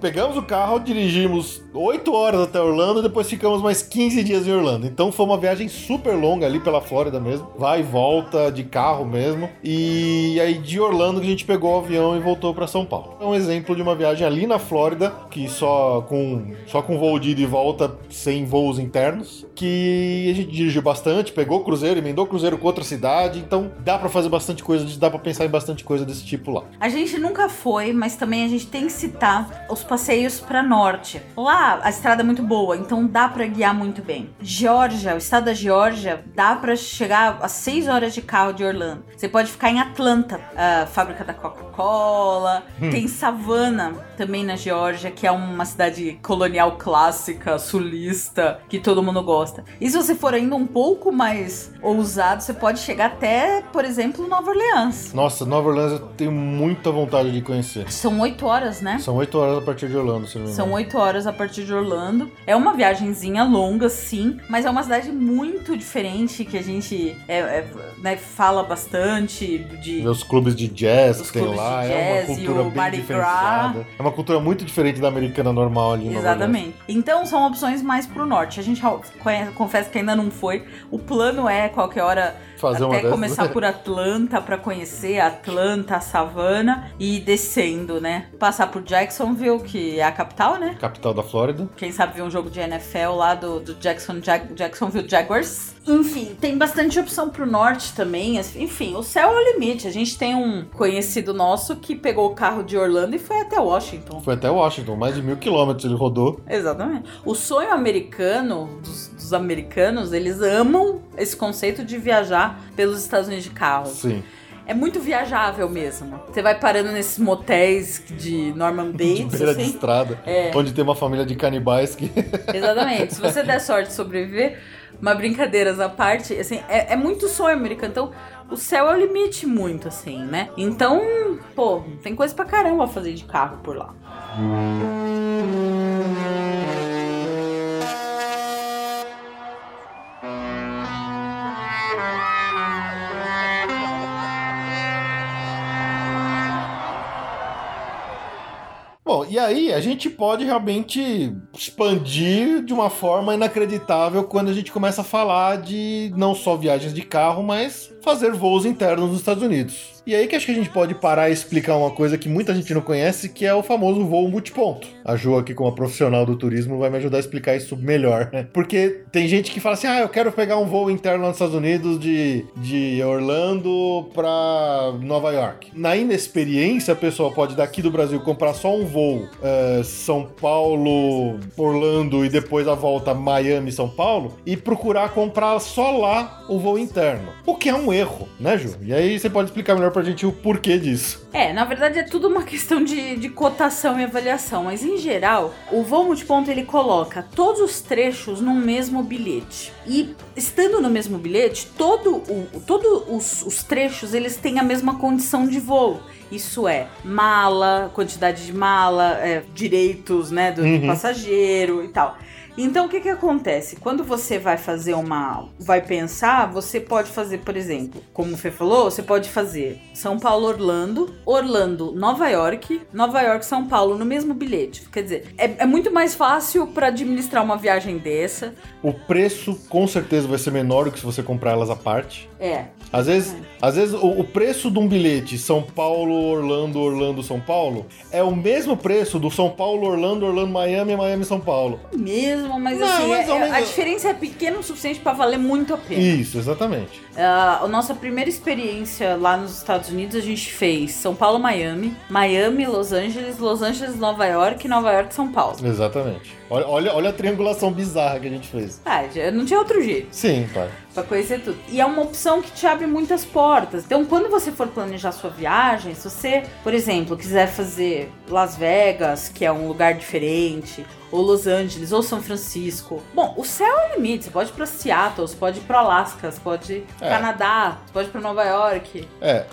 Pegamos o carro, dirigimos 8 horas até Orlando, depois ficamos mais 15 dias em Orlando. Então foi uma viagem super longa ali pela Flórida mesmo, vai e volta de carro mesmo. E aí de Orlando que a gente pegou o avião e voltou pra São Paulo. É um exemplo de uma viagem ali na Flórida, que só com só com voo de ida e volta, sem voos internos, que a gente dirigiu bastante, pegou o cruzeiro, emendou o cruzeiro com outra cidade, então dá pra fazer bastante coisa, dá pra pensar em bastante coisa desse tipo lá. A gente nunca foi, mas também a gente tem citado os passeios para norte. Lá a estrada é muito boa, então dá para guiar muito bem. Geórgia, o estado da Geórgia, dá para chegar a 6 horas de carro de Orlando. Você pode ficar em Atlanta, a fábrica da Coca-Cola. Hum. Tem Savannah também na Geórgia, que é uma cidade colonial clássica, sulista, que todo mundo gosta. E se você for ainda um pouco mais ousado, você pode chegar até, por exemplo, Nova Orleans. Nossa, Nova Orleans eu tenho muita vontade de conhecer. São oito horas, né? São oito horas a partir de Orlando, se não me São oito horas a partir de Orlando. É uma viagenzinha longa, sim, mas é uma cidade muito diferente que a gente é, é, né, fala bastante de. Os clubes de jazz que tem lá, é uma cultura bem Mardi diferenciada. Gras. É uma cultura muito diferente da americana normal ali. Exatamente. Então são opções mais pro norte. A gente confessa que ainda não foi. O plano é qualquer hora Fazer até começar por Atlanta para conhecer Atlanta, a Savana e descendo, né? Passar por Jacksonville, que é a capital, né? Capital da Flórida. Quem sabe ver um jogo de NFL lá do, do Jackson, Jack, Jacksonville Jaguars. Enfim, tem bastante opção pro norte também. Enfim, o céu é o limite. A gente tem um conhecido nosso que pegou o carro de Orlando e foi até Washington. Foi até Washington, mais de mil quilômetros ele rodou. Exatamente. O sonho americano, dos, dos americanos, eles amam esse conceito de viajar pelos Estados Unidos de carro. Sim é muito viajável mesmo. Você vai parando nesses motéis de Norman Bates. De beira assim. de estrada. É. Onde tem uma família de canibais que. Exatamente. Se você der sorte de sobreviver, uma brincadeiras à parte, assim, é, é muito sonho americano. Então, o céu é o limite muito, assim, né? Então, pô, tem coisa pra caramba a fazer de carro por lá. Bom, e aí a gente pode realmente expandir de uma forma inacreditável quando a gente começa a falar de não só viagens de carro, mas fazer voos internos nos Estados Unidos. E aí que acho que a gente pode parar e explicar uma coisa que muita gente não conhece, que é o famoso voo multiponto. A Jo aqui, como profissional do turismo, vai me ajudar a explicar isso melhor, né? Porque tem gente que fala assim, ah, eu quero pegar um voo interno nos Estados Unidos de, de Orlando para Nova York. Na inexperiência, a pessoa pode daqui do Brasil comprar só um voo uh, São Paulo, Orlando e depois a volta Miami, São Paulo e procurar comprar só lá o voo interno. O que é um erro, né, Ju? E aí você pode explicar melhor pra gente o porquê disso. É, na verdade é tudo uma questão de, de cotação e avaliação, mas em geral, o voo multiponto ele coloca todos os trechos no mesmo bilhete. E estando no mesmo bilhete, todo o, todos os, os trechos eles têm a mesma condição de voo. Isso é mala, quantidade de mala, é, direitos né, do, uhum. do passageiro e tal. Então o que que acontece? Quando você vai fazer uma, vai pensar, você pode fazer, por exemplo, como o Fê falou, você pode fazer São Paulo Orlando, Orlando Nova York, Nova York São Paulo no mesmo bilhete. Quer dizer, é, é muito mais fácil para administrar uma viagem dessa. O preço com certeza vai ser menor do que se você comprar elas à parte. É. Às vezes, às vezes o, o, preço de um bilhete São Paulo, Orlando, Orlando, São Paulo é o mesmo preço do São Paulo, Orlando, Orlando, Miami, Miami, São Paulo. Mesmo, mas Não, assim, mas é, a diferença é pequena o suficiente para valer muito a pena. Isso, exatamente. Uh, a nossa primeira experiência lá nos Estados Unidos a gente fez São Paulo, Miami, Miami, Los Angeles, Los Angeles, Nova York, Nova York, São Paulo. Exatamente. Olha, olha, olha a triangulação bizarra que a gente fez. Ah, não tinha outro jeito. Sim, pai. Pra conhecer tudo. E é uma opção que te abre muitas portas. Então, quando você for planejar sua viagem, se você, por exemplo, quiser fazer Las Vegas, que é um lugar diferente, ou Los Angeles, ou São Francisco. Bom, o céu é o limite. Você pode ir pra Seattle, você pode ir pro Alaska, você pode ir pro é. Canadá, você pode ir pra Nova York. É,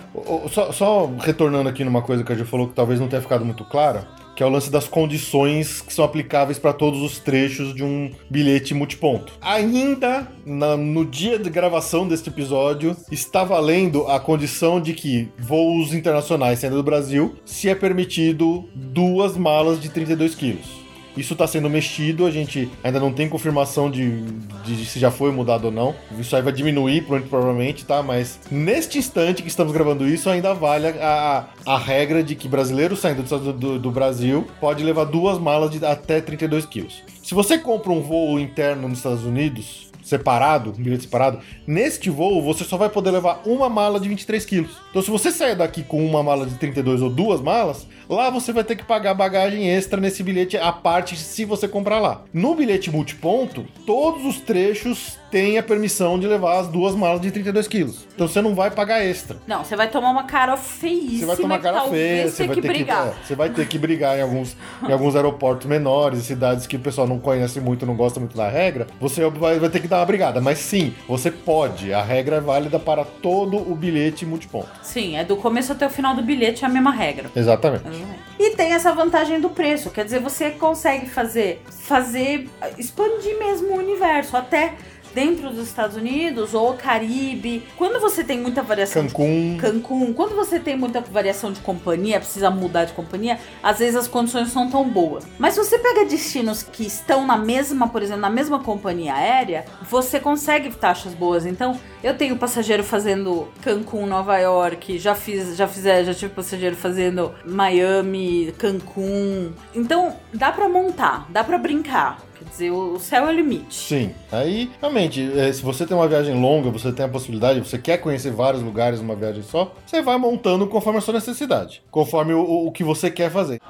só, só retornando aqui numa coisa que a gente falou que talvez não tenha ficado muito clara que é o lance das condições que são aplicáveis para todos os trechos de um bilhete multiponto. Ainda na, no dia de gravação deste episódio, está valendo a condição de que voos internacionais saindo do Brasil se é permitido duas malas de 32 quilos. Isso está sendo mexido, a gente ainda não tem confirmação de, de, se já foi mudado ou não. Isso aí vai diminuir, provavelmente, tá? Mas neste instante que estamos gravando isso, ainda vale a, a regra de que brasileiro saindo do, do, do Brasil pode levar duas malas de até 32 quilos. Se você compra um voo interno nos Estados Unidos, separado, um bilhete separado, neste voo você só vai poder levar uma mala de 23 quilos. Então se você sair daqui com uma mala de 32 ou duas malas, lá você vai ter que pagar bagagem extra nesse bilhete à parte se você comprar lá. No bilhete multiponto, todos os trechos têm a permissão de levar as duas malas de 32 quilos. Então você não vai pagar extra. Não, você vai tomar uma cara feíssima. Você vai tomar que cara feia, você vai que ter que, brigar. é, você vai ter que brigar em alguns, em alguns aeroportos menores, cidades que o pessoal não conhece muito, não gosta muito da regra. Você vai, vai ter que dar uma brigada. Mas sim, você pode. A regra é válida para todo o bilhete multiponto. Sim, é do começo até o final do bilhete é a mesma regra. Exatamente. E tem essa vantagem do preço, quer dizer, você consegue fazer, fazer, expandir mesmo o universo, até dentro dos Estados Unidos ou Caribe. Quando você tem muita variação de Cancún. Cancún, quando você tem muita variação de companhia, precisa mudar de companhia, às vezes as condições não são tão boas. Mas se você pega destinos que estão na mesma, por exemplo, na mesma companhia aérea, você consegue taxas boas. Então, eu tenho passageiro fazendo Cancún, Nova York, já fiz, já fizer, já tive passageiro fazendo Miami, Cancún. Então, dá pra montar, dá pra brincar. Quer dizer, o céu é o limite. Sim. Aí, realmente, é, se você tem uma viagem longa, você tem a possibilidade, você quer conhecer vários lugares numa viagem só, você vai montando conforme a sua necessidade, conforme o, o que você quer fazer.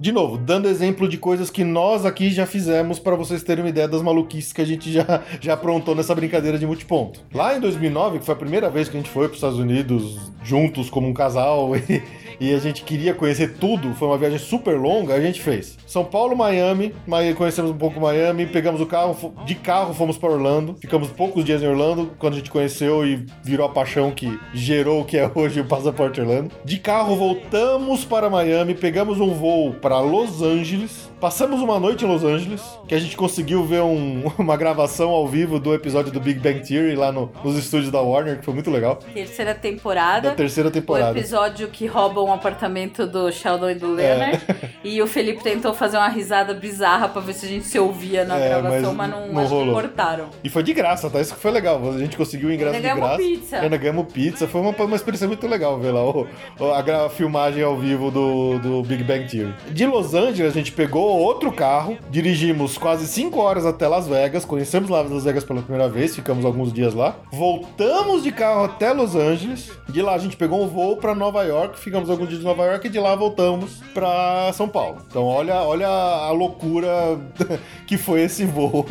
De novo, dando exemplo de coisas que nós aqui já fizemos para vocês terem uma ideia das maluquices que a gente já, já aprontou nessa brincadeira de multiponto. Lá em 2009, que foi a primeira vez que a gente foi para os Estados Unidos juntos como um casal e, e a gente queria conhecer tudo, foi uma viagem super longa, a gente fez São Paulo, Miami, conhecemos um pouco Miami, pegamos o carro, de carro fomos para Orlando, ficamos poucos dias em Orlando, quando a gente conheceu e virou a paixão que gerou o que é hoje o Passaporte Orlando. De carro voltamos para Miami, pegamos um voo para Los Angeles, passamos uma noite em Los Angeles, que a gente conseguiu ver um- uma gravação ao vivo do episódio do Big Bang Theory lá no- nos estúdios da Warner, que foi muito legal. Terceira temporada. Da terceira O temporada. episódio que rouba um apartamento do Sheldon e do Leonard. É. E o Felipe tentou fazer uma risada bizarra pra ver se a gente se ouvia na É, gravação, mas mas, não, não acho que rolou. cortaram. E foi de graça, tá? Isso que foi legal. A gente conseguiu o ingresso de ganhamos graça. pizza. Ainda ganhamos pizza. Foi uma, uma experiência muito legal ver lá o, a, gra- filmagem ao vivo do, do Big Bang Theory. De Los Angeles, a gente pegou outro carro, dirigimos quase 5 horas até Las Vegas, conhecemos lá Las Vegas pela primeira vez, ficamos alguns dias lá. Voltamos de carro até Los Angeles. De lá a gente pegou um voo pra Nova York, ficamos alguns dias em Nova York e de lá voltamos pra São Paulo. Então olha, olha a loucura que foi esse voo.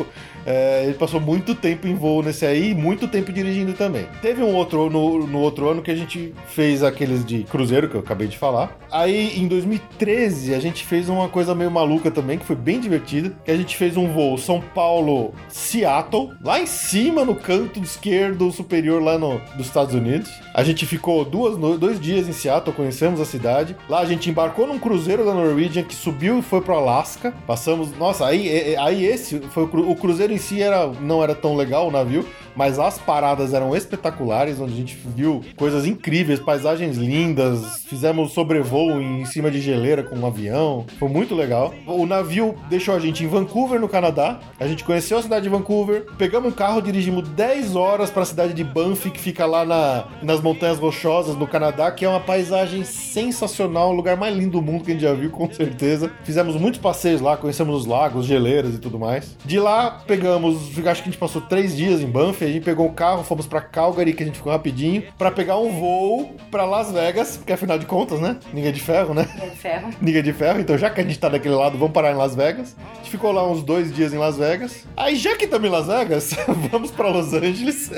É, ele passou muito tempo em voo nesse aí e muito tempo dirigindo também. Teve um outro no, no outro ano que a gente fez aqueles de cruzeiro que eu acabei de falar. Aí em 2013 a gente fez uma coisa meio maluca também que foi bem divertida. Que a gente fez um voo São Paulo Seattle lá em cima no canto esquerdo superior lá no, dos Estados Unidos. A gente ficou duas dois dias em Seattle, conhecemos a cidade. Lá a gente embarcou num cruzeiro da Norwegian que subiu e foi pro Alasca. Passamos, nossa, aí, é- é- aí esse foi o cruzeiro em si era, não era tão legal o navio, mas as paradas eram espetaculares, onde a gente viu coisas incríveis, paisagens lindas, fizemos sobrevoo em cima de geleira com um avião, foi muito legal. O navio deixou a gente em Vancouver, no Canadá, a gente conheceu a cidade de Vancouver, pegamos um carro, dirigimos 10 horas para a cidade de Banff, que fica lá na- nas Montanhas Rochosas, no Canadá, que é uma paisagem sensacional, o lugar mais lindo do mundo que a gente já viu, com certeza. Fizemos muitos passeios lá, conhecemos os lagos, geleiras e tudo mais. De lá, pegamos, acho que a gente passou três dias em Banff, a gente pegou o carro, fomos para Calgary, que a gente ficou rapidinho, para pegar um voo para Las Vegas, porque afinal de contas, né? Ninguém é de ferro, né? É ferro. Niga de Ferro, então já que a gente tá daquele lado, vamos parar em Las Vegas. A gente ficou lá uns dois dias em Las Vegas. Aí, já que estamos em Las Vegas, vamos pra Los Angeles.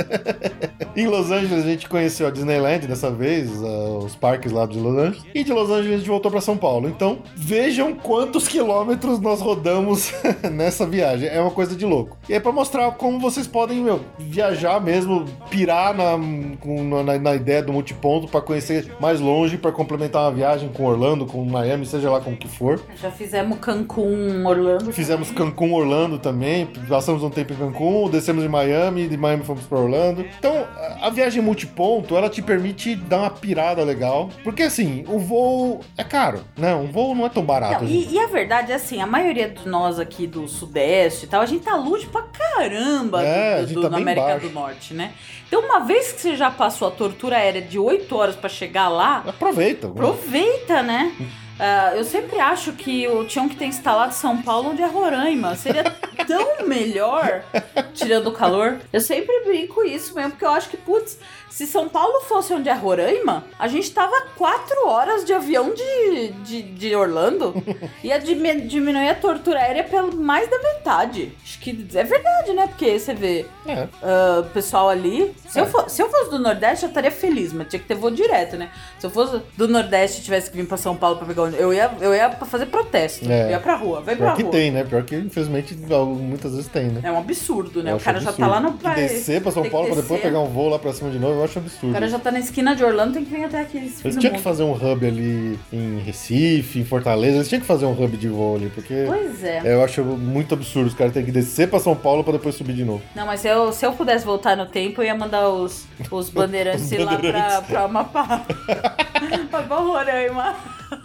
em Los Angeles, a gente conheceu a Disneyland dessa vez, os parques lá de Los Angeles. E de Los Angeles, a gente voltou pra São Paulo. Então, vejam quantos quilômetros nós rodamos nessa viagem. É uma coisa de louco. E é pra mostrar como vocês podem, meu, viajar mesmo, pirar na, na, na ideia do multiponto pra conhecer mais longe, pra complementar uma viagem com Orlando, com Miami, seja lá com o que for. Já fizemos Cancún, Orlando. Fizemos Cancún, Orlando também, passamos um tempo em Cancún, descemos em Miami, de Miami fomos pra Orlando. Então, a viagem multiponto, ela te permite dar uma pirada legal, porque assim, o voo é caro, né? Um voo não é tão barato. Não, e, e a verdade é assim, a maioria de nós aqui do Sudeste e tal, a gente tá longe pra caramba É, do, do, tá bem América embaixo. do Norte, né? Então, uma vez que você já passou a tortura aérea de 8 horas pra chegar lá, Aproveita. aproveita, né? Ah, eu sempre acho que o, tinham que ter instalado São Paulo onde é Roraima. Seria tão melhor, tirando o calor. Eu sempre brinco isso mesmo, porque eu acho que, putz, se São Paulo fosse onde é Roraima, a gente tava quatro horas de avião de, de, de Orlando. Ia dimi- diminuir a tortura aérea pelo mais da metade. Acho que é verdade, né? Porque você vê É. ah, pessoal ali. Se, É. eu fo- se eu fosse do Nordeste, eu estaria feliz, mas tinha que ter voo direto, né? Se eu fosse do Nordeste e tivesse que vir pra São Paulo pra pegar o eu ia, eu ia pra fazer protesto. É. Eu ia pra rua, vai pra Pior que rua. tem, né? Pior que, infelizmente, muitas vezes tem, né? É um absurdo, né? Eu o cara já tá absurdo. lá no. Descer pra São Paulo pra depois pegar um voo lá pra cima de novo, eu acho absurdo. O cara já tá na esquina de Orlando, tem que vir até aqui. Eles tinham que fazer um hub ali em Recife, em Fortaleza, eles tinham que fazer um hub de voo ali, porque Pois é. eu acho muito absurdo. Os caras têm que descer pra São Paulo pra depois subir de novo. Não, mas se eu, se eu pudesse voltar no tempo, eu ia mandar os, os bandeirantes Os ir lá pra, bandeirantes. pra Amapá. pra Roraima.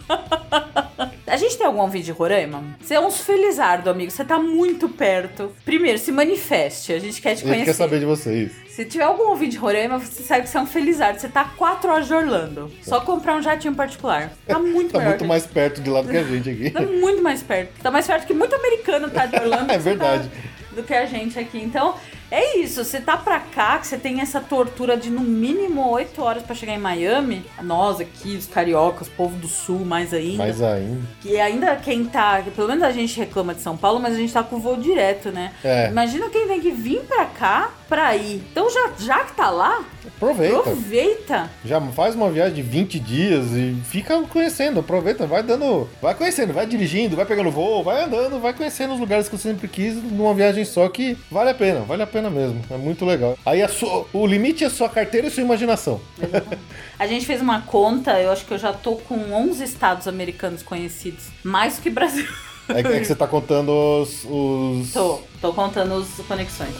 A gente tem algum vídeo de Roraima? Você é uns felizardo, amigo. Você tá muito perto. Primeiro, se manifeste. A gente quer te A gente conhecer. quer saber de vocês. Se tiver algum ouvinte de Roraima, você sabe que você é um felizardo. Você tá 4 horas de Orlando. Só comprar um jatinho particular. Tá muito Tá muito mais perto de lá do que a gente aqui. Tá muito mais perto. Tá mais perto que muito americano tá de Orlando. É verdade. tá- do que a gente aqui. Então, é isso. Você tá pra cá, que você tem essa tortura de no mínimo 8 horas pra chegar em Miami. Nós aqui, os cariocas, povo do sul, mais ainda. Mais ainda. Que ainda quem tá. Pelo menos a gente reclama de São Paulo, mas a gente tá com voo direto, né? É. Imagina quem tem que vir pra cá pra ir. Então, já, já que tá lá, Aproveita. aproveita. Já faz uma viagem de 20 dias e fica conhecendo, aproveita, vai dando, vai conhecendo, vai dirigindo, vai pegando voo, vai andando, vai conhecendo os lugares que você sempre quis numa viagem só que vale a pena, vale a pena mesmo, é muito legal. Aí a sua- o limite é sua carteira e sua imaginação. A gente fez uma conta, eu acho que eu já tô com 11 estados americanos conhecidos. Mais que Brasil. É que, é que você tá contando os. os... Tô, tô contando as conexões.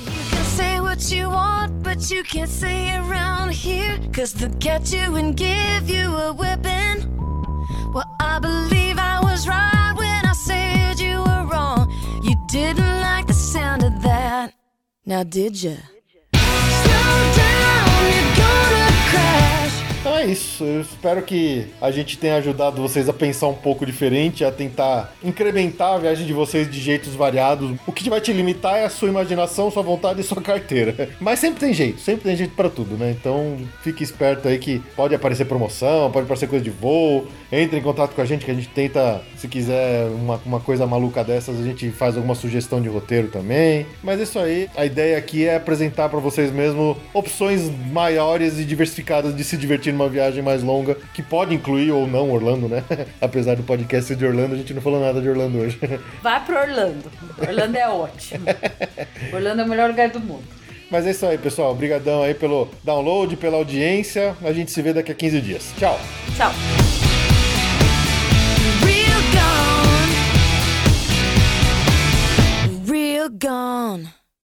You what you want, but you can't say around here. Cause they'll get you and give you a whipping. Well, I believe I was right when I said you were wrong. You didn't like the sound of that. Now, did you? Slow down, you're gonna crash. Então é isso. Eu espero que a gente tenha ajudado vocês a pensar um pouco diferente, a tentar incrementar a viagem de vocês de jeitos variados. O que vai te limitar é a sua imaginação, sua vontade e sua carteira. Mas sempre tem jeito, sempre tem jeito pra tudo, né? Então fique esperto aí que pode aparecer promoção, pode aparecer coisa de voo. Entre em contato com a gente que a gente tenta, se quiser uma, uma coisa maluca dessas, a gente faz alguma sugestão de roteiro também. Mas é isso aí. A ideia aqui é apresentar pra vocês mesmo opções maiores e diversificadas de se divertir numa viagem mais longa, que pode incluir ou não Orlando, né? Apesar do podcast ser de Orlando, a gente não falou nada de Orlando hoje. Vai pro Orlando. Orlando é ótimo. Orlando é o melhor lugar do mundo. Mas é isso aí, pessoal. Obrigadão aí pelo download, pela audiência. A gente se vê daqui a 15 dias. Tchau! Tchau. Real gone. Real gone.